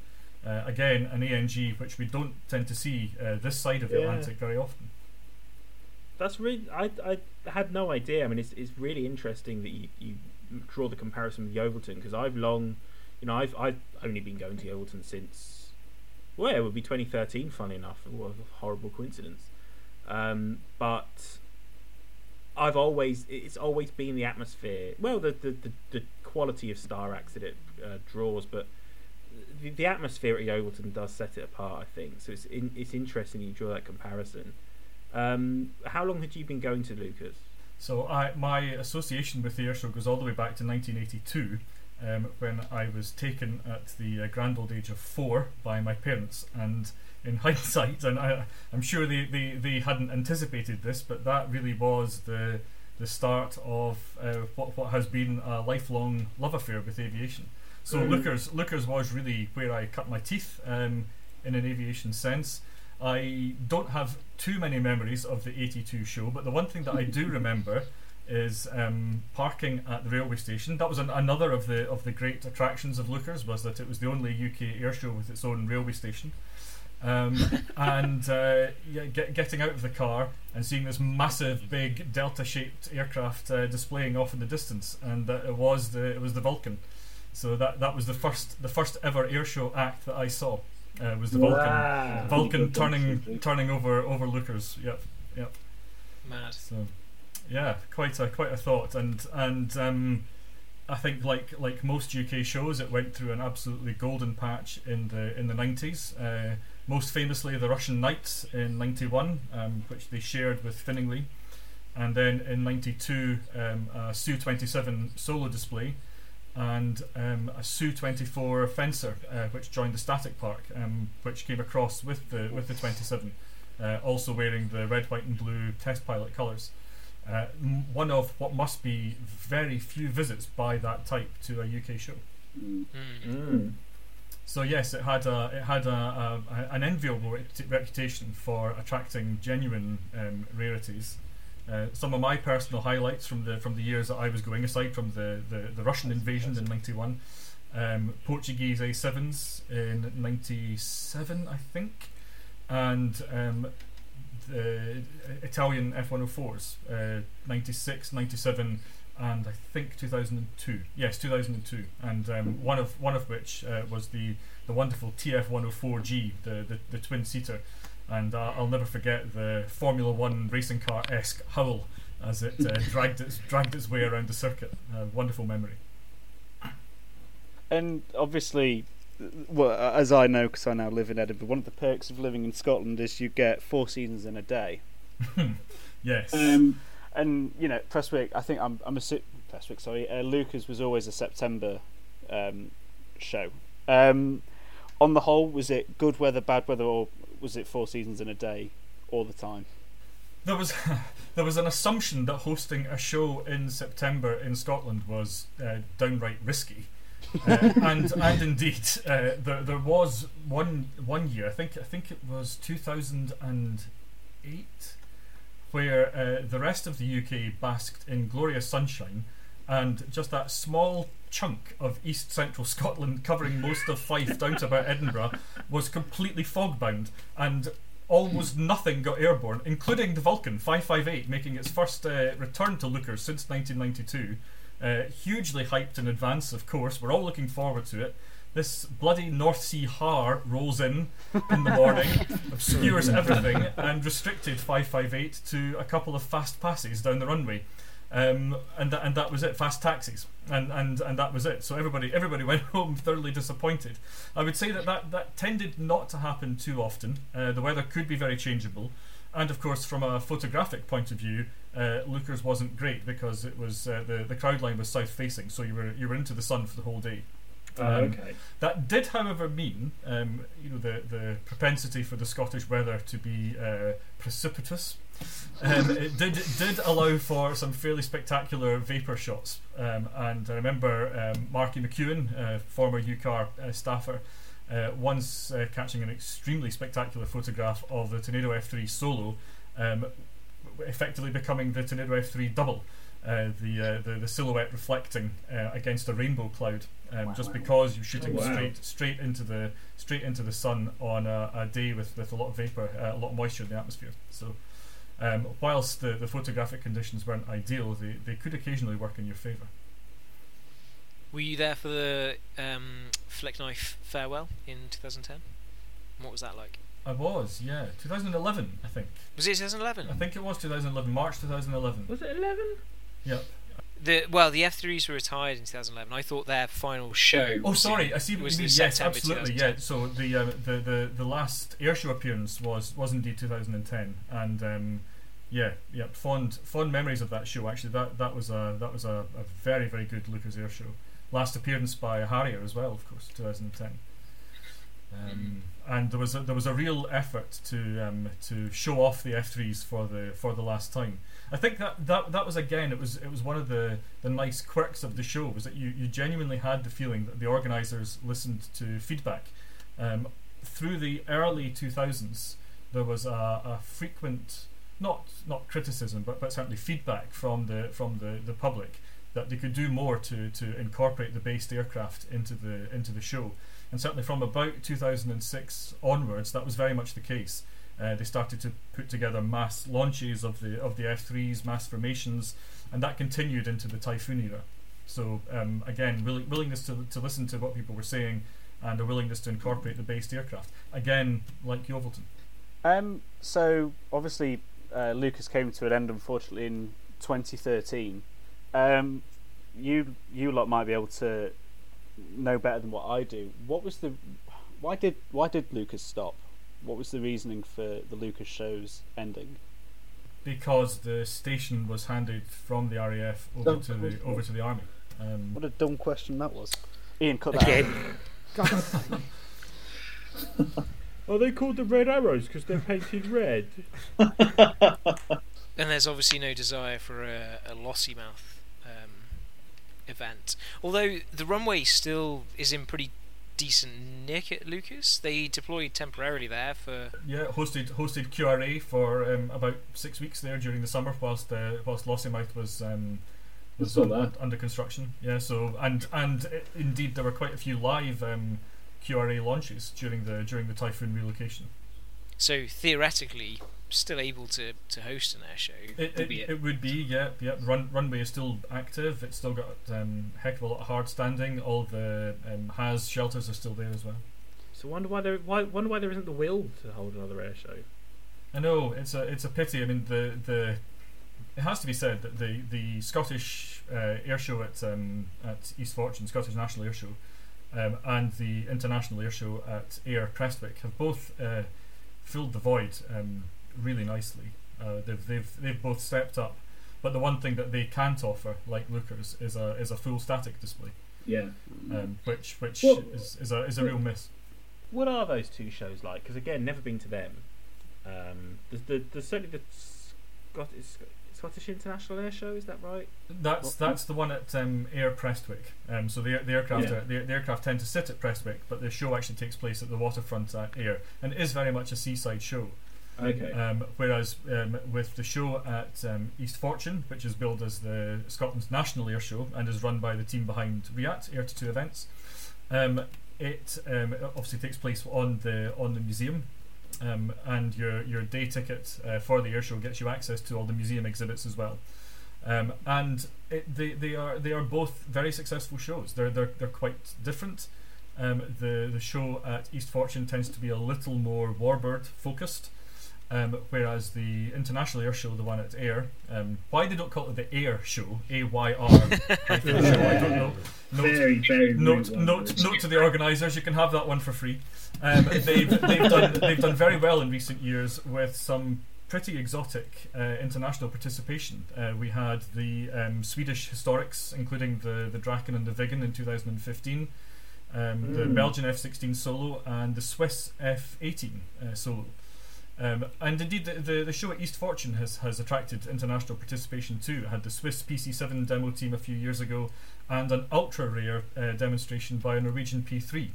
Uh, again, an ANG which we don't tend to see uh, this side of the Yeah. Atlantic very often. That's really I, I had no idea. I mean, it's, it's really interesting that you, you draw the comparison with Yeovilton because I've long, you know, I've I've only been going to Yeovilton since well, it would be 2013. Funny enough, what a horrible coincidence. Um, but I've always it's always been the atmosphere. Well, the the, the, the quality of Star Acts that it uh, draws, but the, the atmosphere at Yeovilton does set it apart. I think so. It's in, it's interesting you draw that comparison. Um, how long had you been going to Leuchars? So I, my association with the airshow goes all the way back to 1982, um, when I was taken at the uh, grand old age of four by my parents. And in (laughs) hindsight, and I, I'm sure they, they, they hadn't anticipated this, but that really was the the start of uh, what what has been a lifelong love affair with aviation. So Mhm. Leuchars Leuchars was really where I cut my teeth um, in an aviation sense. I don't have too many memories of the 82 show, but the one thing that I do (laughs) remember is um, parking at the railway station. That was an, another of the of the great attractions of Leuchars was that it was the only UK air show with its own railway station. Um, (laughs) and uh, yeah, get, getting out of the car and seeing this massive, big Delta-shaped aircraft uh, displaying off in the distance, and uh, it was the it was the Vulcan. So that that was the first the first ever air show act that I saw. Uh, was the Vulcan. Wow. Vulcan Good turning turning over over Leuchars. Yep, yep. Mad. So, yeah, quite a quite a thought, and and um, I think like like most UK shows, it went through an absolutely golden patch in the in the nineties. Uh, most famously, the Russian Knights in '91, um, which they shared with Finningley, and then in '92, um, a Su 27 solo display. And um, a Su 24 Fencer, uh, which joined the Static Park, um, which came across with the with the 27 uh, also wearing the red, white, and blue test pilot colours. Uh, one of what must be very few visits by that type to a UK show. Mm. Mm. So yes, it had a it had a, a, a- an enviable reputation for attracting genuine um, rarities. Uh, some of my personal highlights from the from the years that I was going, aside from the, the, the Russian invasion in '91, um, Portuguese A7s in '97, I think, and um, the Italian F104s, uh, 96, 97, and I think 2002. Yes, 2002, and um, one of one of which uh, was the the wonderful TF104G, the the, the twin seater, and uh, I'll never forget the Formula One racing car esque howl as it uh, (laughs) dragged its dragged its way around the circuit. Uh, wonderful memory. And obviously, well, as I know, because I now live in Edinburgh, one of the perks of living in Scotland is you get four seasons in a day. (laughs) Yes. Um, And you know, Prestwick. I think I'm. I'm a Prestwick. Sorry, uh, Leuchars was always a September um, show. Um, on the whole, was it good weather, bad weather, or was it four seasons in a day all the time? There was (laughs) there was an assumption that hosting a show in September in Scotland was uh, downright risky, uh, (laughs) and and indeed uh, there there was one one year I think I think it was two thousand and eight where uh, the rest of the UK basked in glorious sunshine, and just that small chunk of east central (laughs) Scotland covering most of Fife down to about Edinburgh was completely fog bound and almost nothing got airborne, including the Vulcan 558 making its first uh, return to Leuchars since 1992. Uh, hugely hyped in advance, of course. We're all looking forward to it. This bloody North Sea har rolls in in the morning, (laughs) obscures everything, and restricted 558 to a couple of fast passes down the runway. Um, and that and that was it. Fast taxis, and, and and that was it. So everybody everybody (laughs) went home thoroughly disappointed. I would say that that, that tended not to happen too often. Uh, the weather could be very changeable, and of course, from a photographic point of view, uh, Leuchars wasn't great because it was uh, the the crowd line was south facing, so you were you were into the sun for the whole day. Oh, Um, okay. That did, however, mean um, you know the the propensity for the Scottish weather to be uh, precipitous um, (laughs) it did did allow for some fairly spectacular vapor shots. Um, and I remember um, Marky McEwen, uh, former UKAR uh, staffer, uh, once uh, catching an extremely spectacular photograph of the Tornado F3 solo, um, effectively becoming the Tornado F3 double. Uh, the, uh, the the silhouette reflecting uh, against a rainbow cloud, um, Wow. just because you're shooting wow. straight straight into the straight into the sun on a, a day with, with a lot of vapor, uh, a lot of moisture in the atmosphere. So, um, whilst the, the photographic conditions weren't ideal, they, they could occasionally work in your favour. Were you there for the um, Flick Knife farewell in 2010? What was that like? I was, yeah, 2011, I think. Was it 2011? I think it was 2011, March 2011. Was it eleven? Yep. The well, the F3s were retired in 2011. I thought their final show. Oh, was sorry, in- I see what was you mean. Yes, absolutely. Yeah. So the, uh, the the the last airshow appearance was was indeed 2010, and um, yeah, yeah, fond fond memories of that show. Actually, that that was a that was a, a very very good Leuchars Air show. Last appearance by Harrier as well, of course, 2010. Um, and there was a, there was a real effort to um, to show off the F3s for the for the last time. I think that, that that was again it was it was one of the, the nice quirks of the show was that you, you genuinely had the feeling that the organisers listened to feedback. Um, through the early 2000s, there was a, a frequent not not criticism but, but certainly feedback from the from the, the public that they could do more to, to incorporate the based aircraft into the into the show. And certainly from about 2006 onwards, that was very much the case. Uh, they started to put together mass launches of the of the F3s, mass formations, and that continued into the Typhoon era. So um, again, willing, willingness to, to listen to what people were saying, and a willingness to incorporate the based aircraft. Again, like Yeovilton. Um, so obviously, uh, Leuchars came to an end unfortunately in 2013. Um, you you lot might be able to know better than what I do. What was the why did why did Leuchars stop? What was the reasoning for the Leuchars shows ending? because the station was handed from the RAF over Don't to the question. over to the army. Um, What a dumb question that was. Ian, cut that. Again. (laughs) God, Are they called the Red Arrows because they're painted red? (laughs) And there's obviously no desire for a, a Lossiemouth event. Although the runway still is in pretty decent nick at Leuchars. They deployed temporarily there for yeah, hosted hosted QRA for um, about six weeks there during the summer, whilst uh, whilst Lossiemouth was um, was saw un- that. under construction. Yeah, so and and uh, indeed there were quite a few live um, QRA launches during the during the Typhoon relocation. So theoretically still able to, to host an air show. It, it, it would be, yeah, yeah. Run, runway is still active. It's still got um, heck of a lot of hard standing. All the um, has shelters are still there as well. So wonder why there why wonder why there isn't the will to hold another air show. I know it's a it's a pity. I mean the the it has to be said that the the Scottish uh, air show at um, at East Fortune, Scottish National Air Show, um, and the International Air Show at Ayr Prestwick have both uh, filled the void um, really nicely. Uh, they've they've they've both stepped up. But the one thing that they can't offer, like Leuchars, is a is a full static display, Yeah. um, which which Well- is, is a is a real miss. What are those two shows like? Because again, never been to them. Um, there's, the, there's certainly the Scottish, Scottish International Air Show. Is that right? That's that's the one at um, Ayr Prestwick. Um, so the the aircraft Yeah. are, the, the aircraft tend to sit at Prestwick, but the show actually takes place at the waterfront at Ayr, and it is very much a seaside show. Okay. Um, whereas um, with the show at um, East Fortune, which is billed as the Scotland's national air show and is run by the team behind RIAT Air to Two Events, um, it um, it obviously takes place on the on the museum. Um, and your your day ticket uh, for the air show gets you access to all the museum exhibits as well. Um, and it, they, they are they are both very successful shows. They're they're, they're quite different. Um, the the show at East Fortune tends to be a little more warbird focused, um, whereas the international air show, the one at Ayr, um, why they don't call it the Air Show, A Y R hyphen show, I don't know. (laughs) Note, very, very note, rude note, note to the organisers, you can have that one for free. Um, they've, they've, done, they've done very well in recent years with some pretty exotic uh, international participation. Uh, we had the um, Swedish historics, including the, the Draken and the Viggen in 2015, um, the Mm. Belgian F 16 solo, and the Swiss F 18 uh, solo. Um, and indeed, the, the, the show at East Fortune has, has attracted international participation too. It had the Swiss PC7 demo team a few years ago, and an ultra rare uh, demonstration by a Norwegian P3.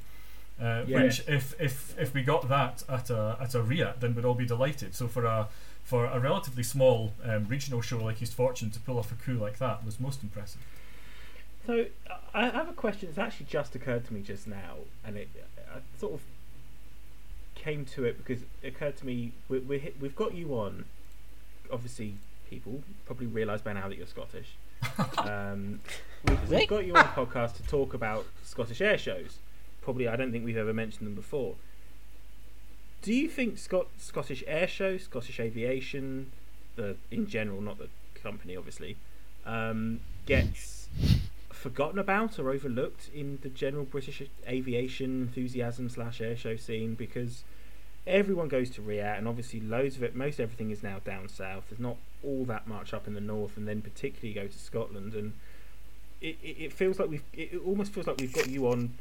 Uh, Yeah. Which, if, if if we got that at a at a RIAT, then we'd all be delighted. So for a for a relatively small um, regional show like East Fortune to pull off a coup like that was most impressive. So I I have a question that's actually just occurred to me just now, and it I sort of came to it because it occurred to me we, we hit, we've got you on. Obviously, people probably realise by now that you're Scottish. (laughs) um, we've, we've got you on a podcast to talk about Scottish air shows. Probably, I don't think we've ever mentioned them before. Do you think Scot- Scottish air shows, Scottish aviation, the in general, not the company, obviously, um, gets forgotten about or overlooked in the general British aviation enthusiasm slash air show scene because everyone goes to RIAT and obviously loads of it, most everything is now down south. There's not all that much up in the north, and then particularly go to Scotland, and it, it, it feels like we've it almost feels like we've got you on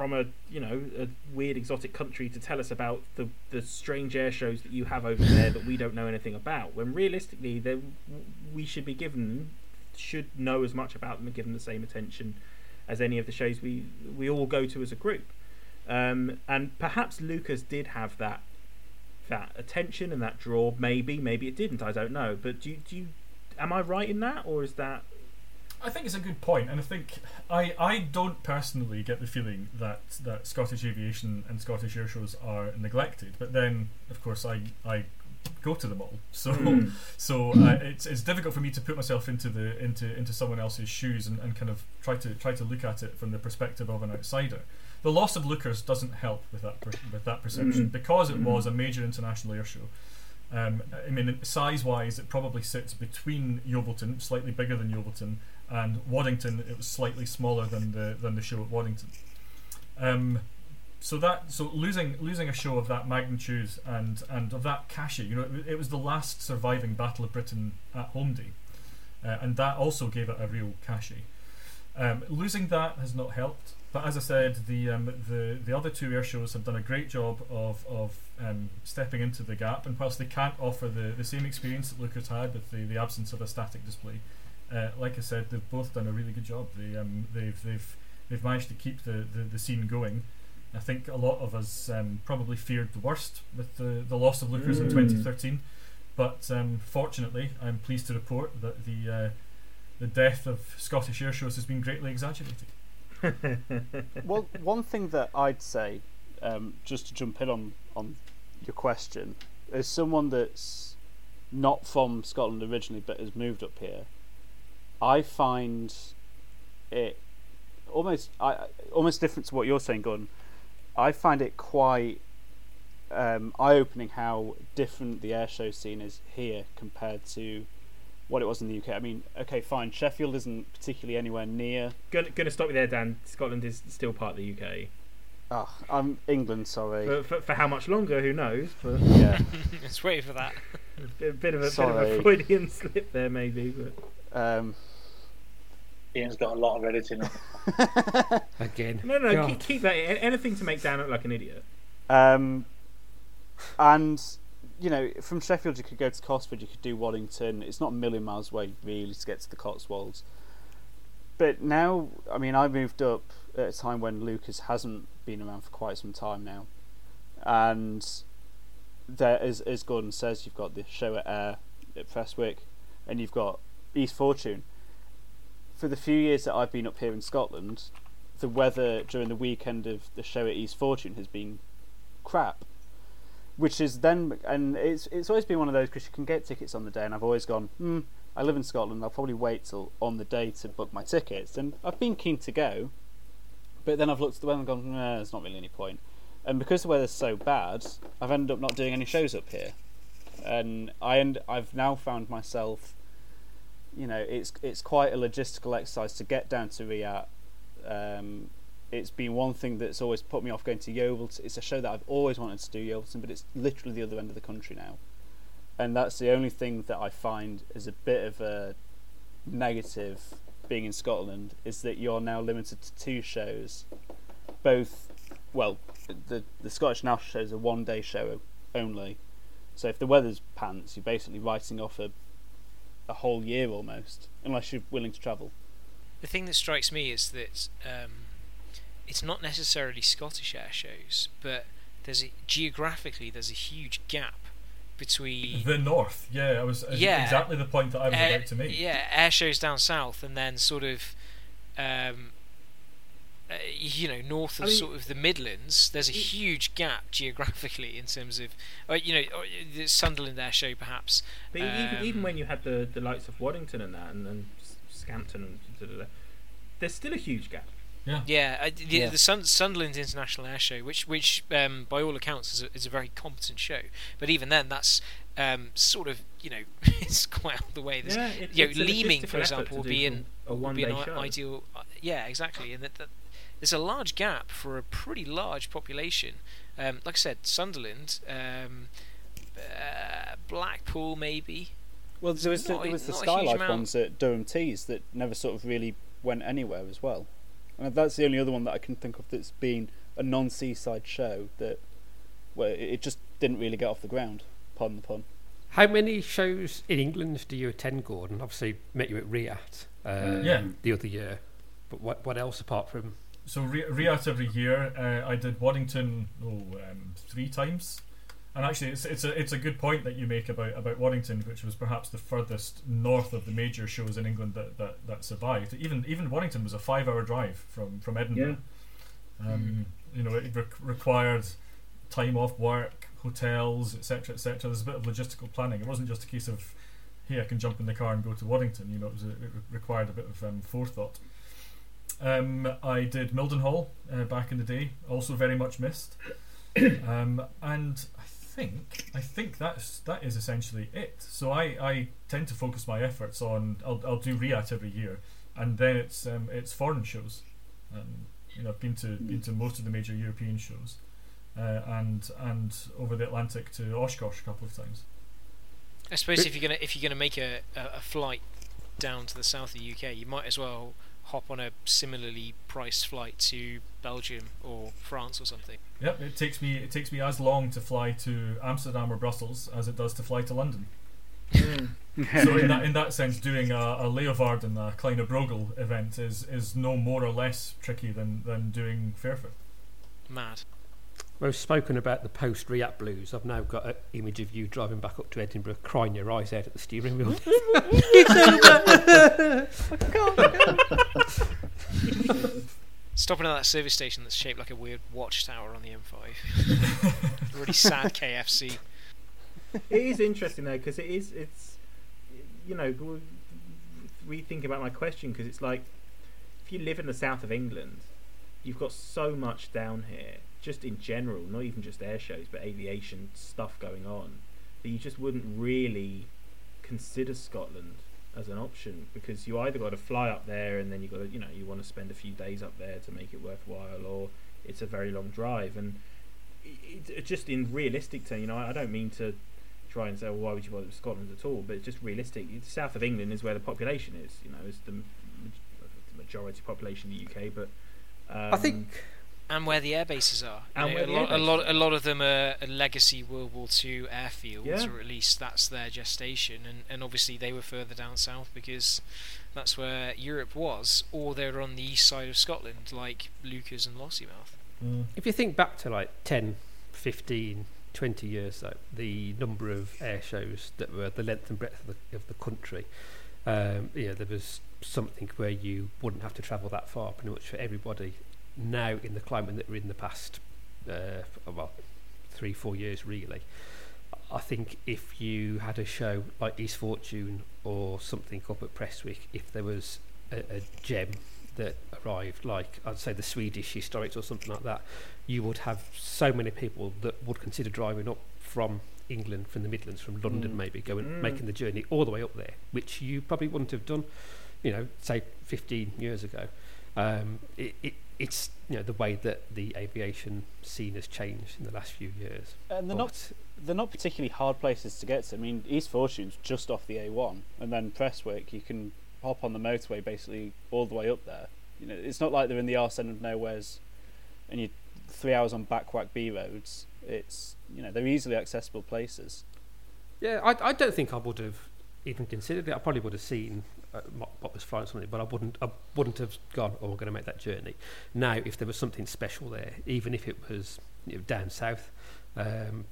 from a you know a weird exotic country to tell us about the the strange air shows that you have over there that we don't know anything about. When realistically, they we should be given should know as much about them and given the same attention as any of the shows we we all go to as a group. Um, and perhaps Leuchars did have that that attention and that draw. Maybe, maybe it didn't. I don't know. But do you, do you am I right in that, or is that I think it's a good point, and I think I, I don't personally get the feeling that, that Scottish aviation and Scottish air shows are neglected. But then, of course, I I go to them all, (laughs) so Mm. so uh, it's it's difficult for me to put myself into the into into someone else's shoes and, and kind of try to try to look at it from the perspective of an outsider. The loss of Leuchars doesn't help with that per, with that perception Mm. because it Mm. was a major international air show. Um, I mean, size wise, it probably sits between Yeovilton, slightly bigger than Yeovilton, and Waddington. It was slightly smaller than the than the show at Waddington. Um, so that so losing losing a show of that magnitude and and of that cachet, you know, it, it was the last surviving Battle of Britain at home day, uh, and that also gave it a real cachet. Um, losing that has not helped. But as I said, the um, the the other two air shows have done a great job of of um, stepping into the gap. And whilst they can't offer the, the same experience that Leuchars had with the, the absence of a static display, uh, like I said, they've both done a really good job. They um, they've they've they've managed to keep the, the, the scene going. I think a lot of us um, probably feared the worst with the, the loss of Leuchars in Mm. 2013, but um, fortunately, I'm pleased to report that the uh, the death of Scottish air shows has been greatly exaggerated. (laughs) well, one thing that I'd say, um, just to jump in on on your question, as someone that's not from Scotland originally but has moved up here, I find it almost I almost different to what you're saying, Gordon. I find it quite um, eye-opening how different the airshow scene is here compared to what it was in the UK. I mean, okay, fine. Sheffield isn't particularly anywhere near. Gonna, gonna stop you there, Dan. Scotland is still part of the UK. Oh, I'm England. Sorry. For, for, for how much longer, who knows? But yeah. (laughs) Let's wait for that. (laughs) a bit, bit of a bit of a Freudian slip there, maybe. But Um, Ian's got a lot of editing on. (laughs) Again. no, no, God. keep, keep that. Anything to make Dan look like an idiot. um, and you know, from Sheffield you could go to Cosford, you could do Waddington. It's not a million miles away really to get to the Cotswolds. But now, I mean, I moved up at a time when Leuchars hasn't been around for quite some time now, and there, as as Gordon says, you've got the show at Ayr at Prestwick, and you've got East Fortune. For the few years that I've been up here in Scotland, the weather during the weekend of the show at East Fortune has been crap. Which is then, and it's it's always been one of those because you can get tickets on the day, and I've always gone, hmm, I live in Scotland, I'll probably wait till on the day to book my tickets, and I've been keen to go, but then I've looked at the weather and gone, nah, there's not really any. And because the weather's so bad, I've ended up not doing any shows up here, and I end, I've now found myself, you know, it's it's quite a logistical exercise to get down to RIAT. Um, it's been one thing that's always put me off going to Yeovilton. It's a show that I've always wanted to do Yeovilton, but it's literally the other end of the country now, and that's the only thing that I find is a bit of a negative being in Scotland is that you're now limited to two shows, both. Well, the the Scottish National show is a one day show only, So if the weather's pants, you're basically writing off a a whole year almost, unless you're willing to travel. The thing that strikes me is that um, it's not necessarily Scottish air shows, but there's a, geographically there's a huge gap between The north, yeah, I was Yeah. exactly the point that I was air, about to make. yeah air shows down south, and then sort of. Um, uh, you know, north of I mean- sort of the Midlands, there's a huge gap geographically in terms of, uh, you know, uh, the Sunderland Air Show perhaps. But even, even Um, when you had the, the likes of Waddington and that, and, and Scampton and da, da, da, there's still a huge gap. Yeah, I, the, Yeah. the Sun, Sunderland International Air Show, which, which um, by all accounts is a, is a very competent show, but even then, that's um, sort of, you know, (laughs) it's quite out of the way. There's, yeah, it, you know, it's a Leeming, for example, to would be in a would one be an show. ideal. Uh, yeah, exactly, and that, that there's a large gap for a pretty large population. Um, like I said, Sunderland, um, uh, Blackpool, maybe. Well, there was the, Not a- there was the not Skylife ones at Durham Tees that never sort of really went anywhere as well. And that's the only other one that I can think of that's been a non-seaside show that where it it just didn't really get off the ground. Pardon the pun. How many shows in England do you attend, Gordon? Obviously, met you at RIAT uh, Yeah. the other year. But what what else apart from So Re- RIAT every year. Uh, I did Waddington oh, um, three times, and actually, it's it's a it's a good point that you make about about Waddington, which was perhaps the furthest north of the major shows in England that that, that survived. Even even Waddington was a five hour drive from from Edinburgh. Um, You know, it re- required time off work, hotels, etc., etc. There's a bit of logistical planning. It wasn't just a case of, hey, I can jump in the car and go to Waddington. You know, it was a, it re- required a bit of um, forethought. Um, I did Mildenhall uh, back in the day, also very much missed. (coughs) um, and I think I think that's that is essentially it. So I, I tend to focus my efforts on I'll, I'll do RIAT every year, and then it's um, it's foreign shows. Um, you know, I've been to been to most of the major European shows, uh, and and over the Atlantic to Oshkosh a couple of times. I suppose But- if you're gonna if you're gonna make a, a, a flight down to the south of the UK, you might as well hop on a similarly priced flight to Belgium or France or something. Yep, it takes me it takes me as long to fly to Amsterdam or Brussels as it does to fly to London. Hmm. so in (laughs) that in that sense, doing a, a Leeuwarden, a Kleine Brogel event is is no more or less tricky than, than doing Fairford. Mad. We've spoken about the post RIAT blues. I've now got an image of you driving back up to Edinburgh, crying your eyes out at the steering wheel. (laughs) Stopping at that service station that's shaped like a weird watchtower on the M5. (laughs) really sad KFC. it is interesting though because it is it's you know w- we think about my question because it's like if you live in the south of England you've got so much down here just in general not even just air shows but aviation stuff going on that you just wouldn't really consider Scotland as an option because you either got to fly up there and then you got to you know you want to spend a few days up there to make it worthwhile or it's a very long drive and it, it, just in realistic terms you know I, don't mean to try and say, well, why would you bother with Scotland at all? But it's just realistic. The south of England is where the population is. You know, is the, the majority population in the UK. But um, I think And where the air bases are. And know, a, lot, a lot, a lot of them are are legacy World War II airfields, Yeah. or at least that's their gestation. And, and obviously they were further down south because that's where Europe was, or they're on the east side of Scotland, like Leuchars and Lossiemouth. Mm. if you think back to like 10, 15, 20 years though, the number of air shows that were the length and breadth of the, of the country, um, yeah, there was something where you wouldn't have to travel that far pretty much for everybody. Now in the climate that we're in the past, uh, well, three, four years really, I think if you had a show like East Fortune or something up at Prestwick, if there was a, a gem that arrived, like I'd say the Swedish historics or something like that, you would have so many people that would consider driving up from England, from the Midlands, from London Mm. maybe, going Mm. making the journey all the way up there, which you probably wouldn't have done, you know, say 15 years ago. Um, it, it, it's you know the way that the aviation scene has changed in the last few years. And they're not they're not particularly hard places to get to. I mean, East Fortune's just off the A1, and then Prestwick, you can hop on the motorway basically all the way up there. You know, it's not like they're in the arse end of nowheres, and you're three hours on backwack B roads. It's you know they're easily accessible places. Yeah, I, I don't think I would have even considered it. I probably would have seen uh, what was flying something, but I wouldn't. I wouldn't have gone. Oh, we're going to make that journey. Now, if there was something special there, even if it was you know, down south, um,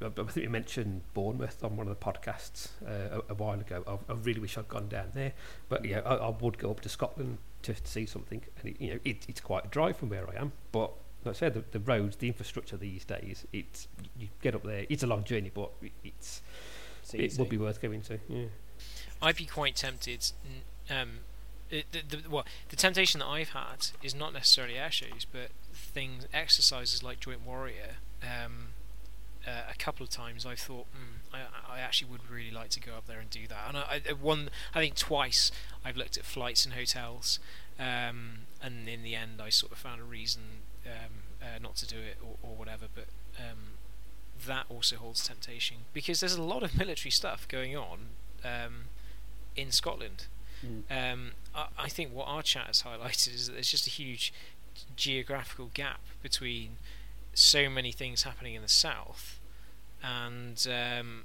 I, I think we mentioned Bournemouth on one of the podcasts uh, a, a while ago. I, I really wish I'd gone down there, but yeah, I, I would go up to Scotland to, to see something. And it, you know, it, it's quite a drive from where I am, but like I said, the, the roads, the infrastructure these days, it's you get up there. It's a long journey, but it, it's It's it would be worth going to. Yeah. I'd be quite tempted. Um, it, the, the, well, the temptation that I've had is not necessarily air shows, but things, exercises like Joint Warrior. Um, uh, a couple of times I've thought, mm, I, I actually would really like to go up there and do that. And I, I one, I think twice I've looked at flights and hotels, um, and in the end I sort of found a reason um, uh, not to do it or, or whatever. But um, that also holds temptation because there's a lot of (laughs) military stuff going on um, in Scotland. Mm. Um, I, I think what our chat has highlighted is that there's just a huge geographical gap between so many things happening in the south and um,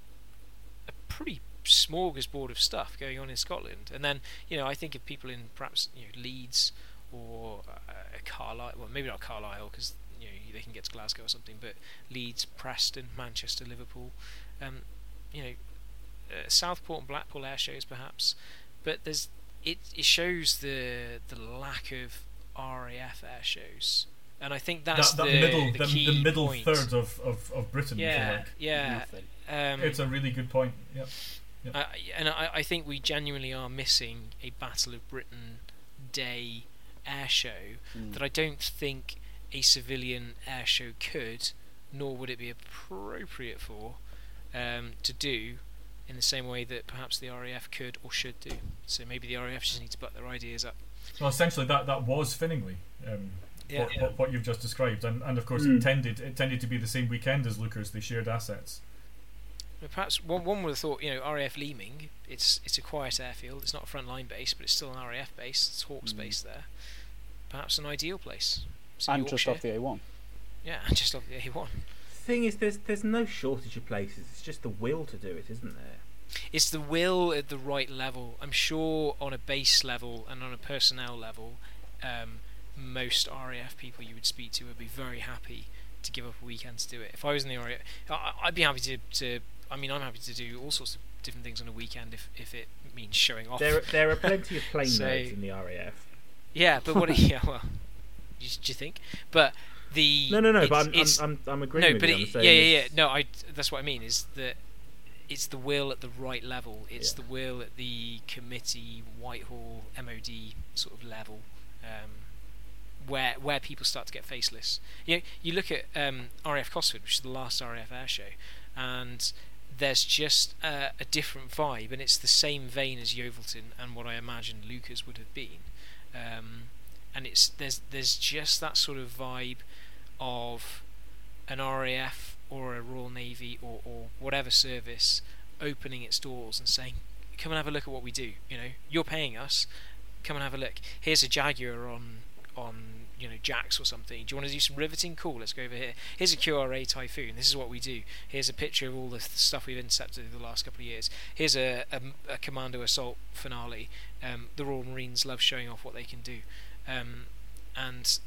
a pretty smorgasbord of stuff going on in Scotland. And then, you know, I think of people in perhaps you know Leeds or uh, Carlisle. Well, maybe not Carlisle because you know they can get to Glasgow or something, but Leeds, Preston, Manchester, Liverpool. Um, you know, uh, Southport and Blackpool air shows perhaps, but there's it. It shows the the lack of RAF air shows, and I think that's that, that the, middle, the, the, key the middle point. third of, of, of Britain, if you Yeah, like. yeah. Um, It's a really good point. Yeah. I, and I, I think we genuinely are missing a Battle of Britain Day air show Mm. that I don't think a civilian air show could, nor would it be appropriate for, um, to do in the same way that perhaps the RAF could or should do. So maybe the RAF just need to butt their ideas up. Well, essentially, that, that was Finningley. Um, Yeah. what, what, what you've just described, and, and of course Mm. it tended it tended to be the same weekend as Leuchars. They shared assets. Perhaps one, one would have thought, you know, RAF Leeming, it's it's a quiet airfield, it's not a frontline base, but it's still an RAF base, it's Hawks Mm. base there. Perhaps an ideal place. So and just off the A1. Yeah, and just off the A1. thing is, there's there's no shortage of places. It's just the will to do it, isn't there? It's the will at the right level. I'm sure on a base level and on a personnel level, um, most RAF people you would speak to would be very happy to give up a weekend to do it. If I was in the RAF, I, I'd be happy to, to. I mean, I'm happy to do all sorts of different things on a weekend if, if it means showing off. There there are (laughs) plenty of plane So- nerds in the RAF. Yeah, but what? (laughs) yeah, well, do you think? But the No, no, no. But I'm I'm, I'm, I'm agreeing no, with but it, yeah, yeah, yeah. No, I. That's what I mean. Is that it's the will at the right level. It's Yeah. the will at the committee, Whitehall, MOD sort of level, um, where where people start to get faceless. You know, you look at um, RAF Cosford, which is the last RAF air show, and there's just uh, a different vibe, and it's the same vein as Yeovilton and what I imagine Leuchars would have been. Um, and it's there's there's just that sort of vibe of an RAF or a Royal Navy or, or whatever service opening its doors and saying, "Come and have a look at what we do." You know, you're paying us. Come and have a look. Here's a Jaguar on on you know Jacks or something. Do you want to do some riveting? Cool. Let's go over here. Here's a QRA Typhoon. This is what we do. Here's a picture of all the th- stuff we've intercepted the last couple of years. Here's a, a, a Commando Assault finale. Um, the Royal Marines love showing off what they can do, um, and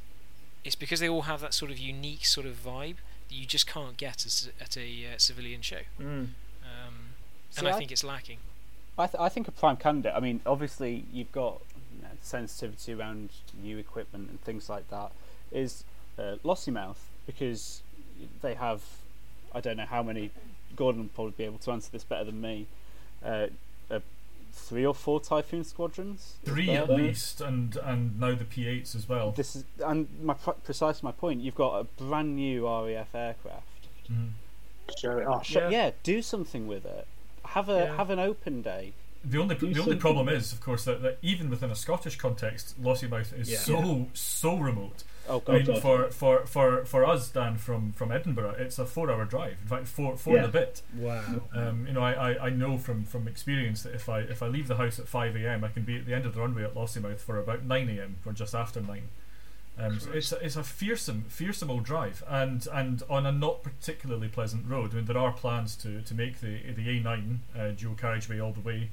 it's because they all have that sort of unique sort of vibe you just can't get as, at a uh, civilian show. Mm. Um, See, and I I- think it's lacking. I, th- I think a prime candidate. I mean, obviously you've got you know, sensitivity around new equipment and things like that. Is uh, Lossiemouth because they have I don't know how many. Gordon will probably be able to answer this better than me. Uh, uh, three or four Typhoon squadrons. is Three there? at least, and and now the P8s as well. This is and my precise my point. You've got a brand new RAF aircraft. Mhm. Show it off. Yeah. yeah. do something with it. Have a Yeah. have an open day. The only Do the only problem is, of course, that, that even within a Scottish context, Lossiemouth is Yeah. so so remote. Oh I mean, God. for, for, for, for us, Dan, from, from Edinburgh, it's a four-hour drive. In fact, four four and a bit. Wow. Um, you know, I, I, I know from, from experience that if I if I leave the house at five a.m., I can be at the end of the runway at Lossiemouth for about nine a.m. or just after nine. Um, so it's a, it's a fearsome, fearsome old drive, and and on a not particularly pleasant road. I mean, there are plans to, to make the the A9 uh, dual carriageway all the way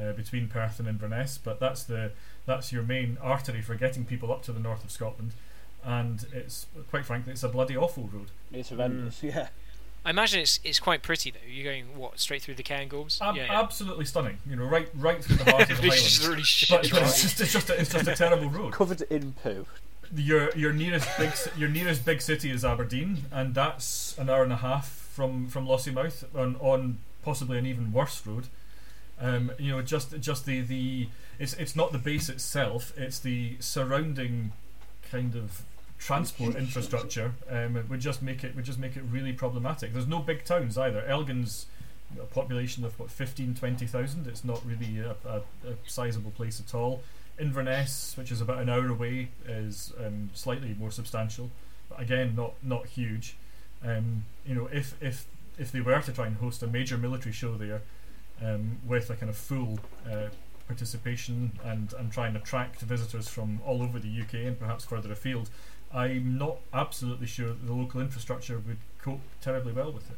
uh, between Perth and Inverness, but that's the that's your main artery for getting people up to the north of Scotland, and it's quite frankly it's a bloody awful road. It's horrendous. Yeah. I imagine it's it's quite pretty though. You're going what straight through the Cairngorms? Ab- yeah, yeah. absolutely stunning. You know, right right through the heart of the (laughs) It's Highlands. really But, but it's just it's just a, it's just a terrible road. Covered in poo. Your your nearest big your nearest big city is Aberdeen, and that's an hour and a half from from Lossiemouth on on possibly an even worse road. Um, you know, just just the, the it's it's not the base itself; it's the surrounding kind of transport infrastructure. Um, would just make it would just make it really problematic. There's no big towns either. Elgin's a population of what 15, 20,000. It's not really a, a, a sizable place at all. Inverness, which is about an hour away, is um, slightly more substantial, but again, not not huge. Um, you know, if if if they were to try and host a major military show there, um, with a kind of full uh, participation and and try and attract visitors from all over the UK and perhaps further afield, I'm not absolutely sure that the local infrastructure would cope terribly well with it.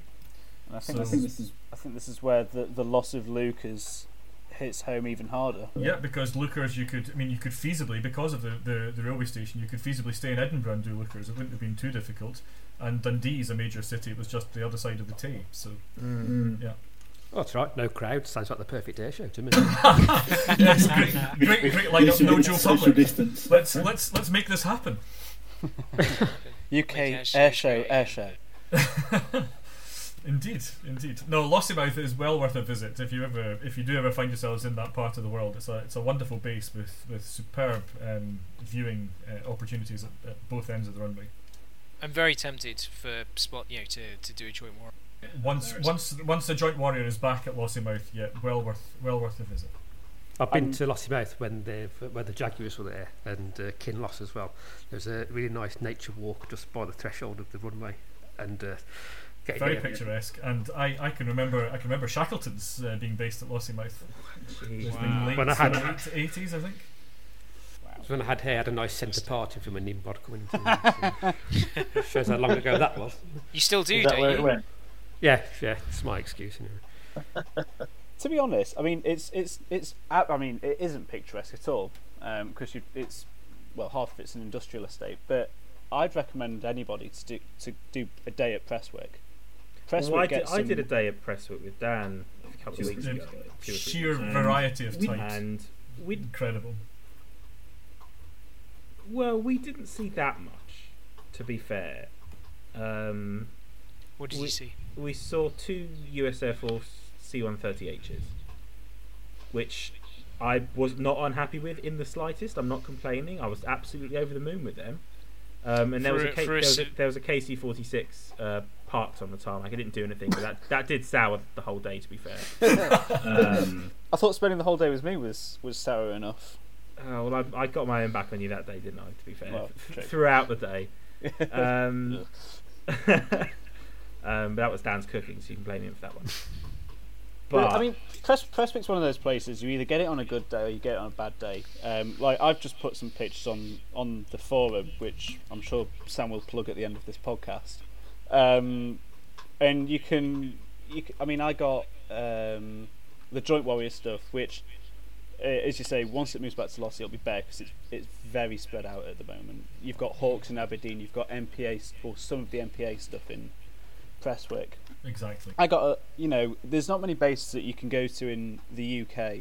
And I think, So- this, is, is I think this is where the, the loss of Leuchars hits home even harder. Yeah, because Leuchars, you could, I mean, you could feasibly, because of the, the, the railway station, you could feasibly stay in Edinburgh and do Leuchars. It wouldn't have been too difficult. And Dundee is a major city, it was just the other side of the Tay. So, mm. yeah. Oh, that's right. No crowd. Sounds like the perfect air show to me. (laughs) yes, great, great, great lineup, no Joe social Public. distance. Let's, let's, let's make this happen. (laughs) UK air show air show, great, air yeah. show. Indeed, indeed. No, Lossiemouth is well worth a visit if you ever, if you do ever find yourselves in that part of the world. It's a, it's a wonderful base with, with superb um, viewing uh, opportunities at, at both ends of the runway. I'm very tempted for spot you know to, to do a joint war. Once, once, once the Joint Warrior is back at Lossiemouth, yeah, well worth, well worth a visit. I've been Um, to Lossiemouth when the when the Jaguars were there and uh, Kinloss as well. There's a really nice nature walk just by the threshold of the runway, and uh, Very there- picturesque, and I, I can remember, I can remember Shackleton's uh, being based at Lossiemouth. Jeez. It's Wow. been late When I had- late eighties, I think. When I had hair, I had a nice centre parting from a Nimrod coming (laughs) into it. Shows how long ago that was. You still do, Is that don't where you? it went? Yeah, yeah, it's my excuse anyway. (laughs) To be honest, I mean, it's it's it's. I I mean, it isn't picturesque at all because you it's well, half of it's an industrial estate. But I'd recommend anybody to do to do a day at Prestwick. Prestwick Well, I, did, gets I did a day of Prestwick with Dan a couple of weeks ago. two or three Sheer weeks ago. variety of types. And we Incredible. well, we didn't see that much. To be fair, um, What did We- you see? we saw two US Air Force C-130Hs, which I was not unhappy with in the slightest. I'm not complaining. I was absolutely over the moon with them. Um, and there was a, a- K- for there, a was a, s- there was a KC-46 uh, parked on the tarmac. I didn't do anything, but that that did sour the whole day. To be fair. (laughs) um, I thought spending the whole day with me was was sour enough. oh, well, I, I got my own back on you that day, didn't I? To be fair, Well, (laughs) throughout the day. (laughs) Um, um, but that was Dan's cooking, so you can blame him for that one. But, I mean, Press, Prestwick's one of those places you either get it on a good day or you get it on a bad day. Um, like I've just put some pictures on on the forum, which I'm sure Sam will plug at the end of this podcast. Um, and you can, you can, I mean, I got um, the Joint Warrior stuff, which, uh, as you say, once it moves back to Lossie, it'll be better because it's it's very spread out at the moment. You've got Hawks in Aberdeen, you've got MPA or some of the MPA stuff in Prestwick. Exactly. I got a, you know, there's not many bases that you can go to in the UK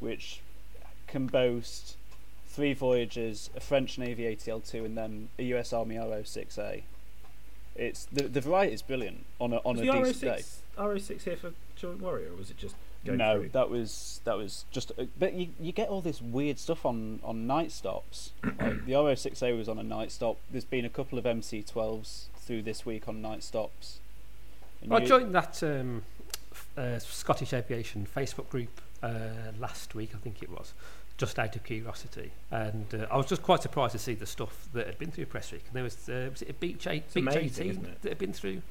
which can boast three Voyagers, a French Navy ATL2, and then a US Army RO6A. It's the the variety is brilliant on a on was a the decent day. RO6, RO6 here for Joint Warrior, or was it just going No, through? that was that was just. uh, But you you get all this weird stuff on on night stops. (coughs) like the RO6A was on a night stop. There's been a couple of MC12s through this week on night stops. And I joined that um, uh, Scottish Aviation Facebook group uh, last week, I think it was, just out of curiosity, and uh, I was just quite surprised to see the stuff that had been through Prestwick. And there was uh, was it a Beech, eight, Beech amazing, 18 it? that had been through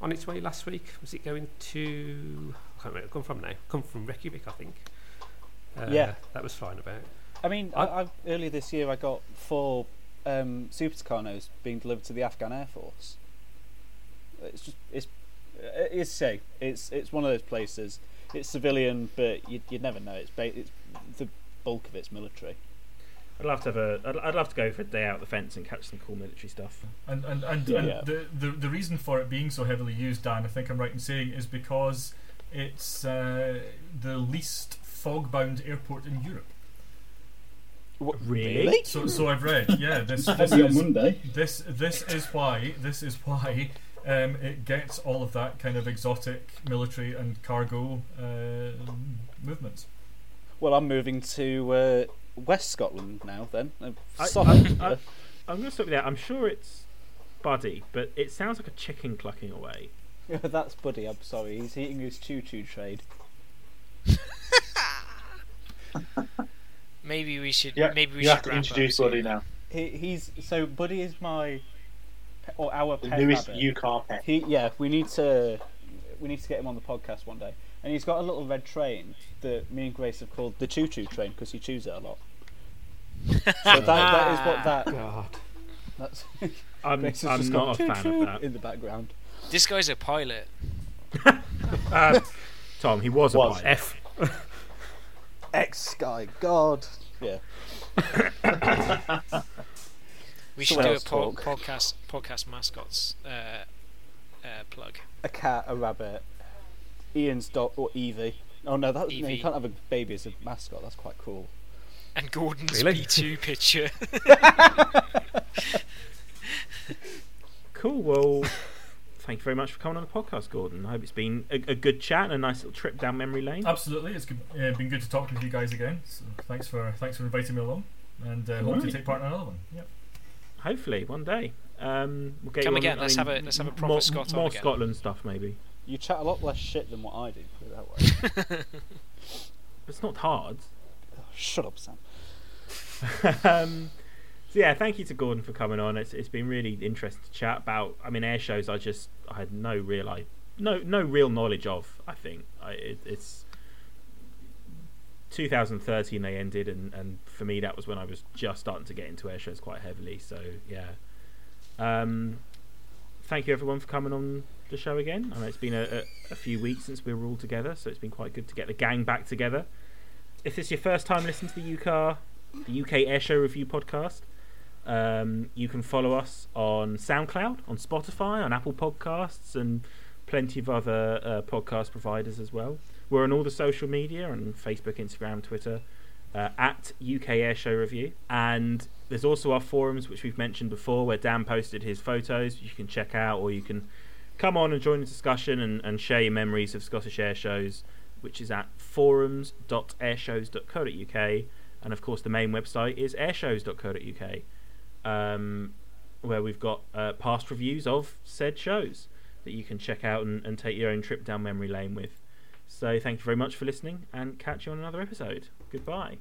on its way last week. Was it going to? I can't remember. Come from now. Come from Reykjavik, I think. Uh, Yeah. that was flying about. I mean, I- I, I, earlier this year I got four um, Super Tucanos being delivered to the Afghan Air Force. It's just it's it's say it's it's one of those places. It's civilian, but you'd, you'd never know. It's ba- it's the bulk of it's military. I'd love to have a. I'd, I'd love to go for a day out the fence and catch some cool military stuff. And and, and, Yeah. and Yeah. The, the the reason for it being so heavily used, Dan, I think I'm right in saying, is because it's uh, the least fog-bound airport in Europe. What, Really? So so I've read. Yeah, this (laughs) this is Monday. this this is why this is why um, it gets all of that kind of exotic military and cargo uh, movements. Well, I'm moving to uh, West Scotland now. Then Uh, I- sorry. I- (laughs) I'm going to stop you there. I'm sure it's Buddy, but it sounds like a chicken clucking away. (laughs) That's Buddy. I'm sorry. He's eating his choo-choo trade. (laughs) Maybe we should. Yeah, maybe we you should have to introduce. Buddy now. He, he's so Buddy is my pe- or our The pet newest rabbit. UKAR pet. He yeah, we need to we need to get him on the podcast one day. And he's got a little red train that me and Grace have called the choo choo train because he chews it a lot. So that, that is what that (laughs) God. that's (laughs) I'm, Grace I'm just not a fan of that. in the background. This guy's a pilot. Uh, (laughs) Tom, he was a Was. pilot. F. Ex Sky God. Yeah. (coughs) (coughs) (coughs) We should what do a po- podcast podcast mascots uh, uh, plug. A cat, a rabbit, Ian's dog or Evie. Oh no, that no, you can't have a baby as a mascot. That's quite cool. And Gordon's Really? B2 (laughs) picture. (laughs) Cool. Well, thank you very much for coming on the podcast, Gordon. I hope it's been a, a good chat and a nice little trip down memory lane. Absolutely, it's good, uh, been good to talk with you guys again. So thanks for thanks for inviting me along, and uh, hope to take part in another one. Yep. Hopefully, one day. Um, we'll get Come you on- again, let's mean, have a- let's have a proper more, Scot on More again. Scotland stuff, maybe. You chat a lot less shit than what I do. Put it that way. (laughs) It's not hard. Oh, shut up, Sam. (laughs) um, so yeah, thank you to Gordon for coming on. It's it's been really interesting to chat about. I mean, air shows. I just I had no real I no no real knowledge of. I think I, it, it's 2013 they ended, and and for me that was when I was just starting to get into air shows quite heavily. So yeah. Um, thank you everyone for coming on the show again. I know it's been a, a, a few weeks since we were all together, so it's been quite good to get the gang back together. If this is your first time listening to the UKAR, the UK Airshow Review podcast, um, you can follow us on SoundCloud, on Spotify, on Apple Podcasts, and plenty of other uh, podcast providers as well. We're on all the social media on Facebook, Instagram, Twitter, uh, at UK Airshow Review. And there's also our forums, which we've mentioned before, where Dan posted his photos. You can check out, or you can come on and join the discussion and, and share your memories of Scottish air shows, which is at forums.airshows.co.uk. And of course, the main website is airshows.co.uk, um, where we've got uh, past reviews of said shows that you can check out and, and take your own trip down memory lane with. So, thank you very much for listening, and catch you on another episode. Goodbye.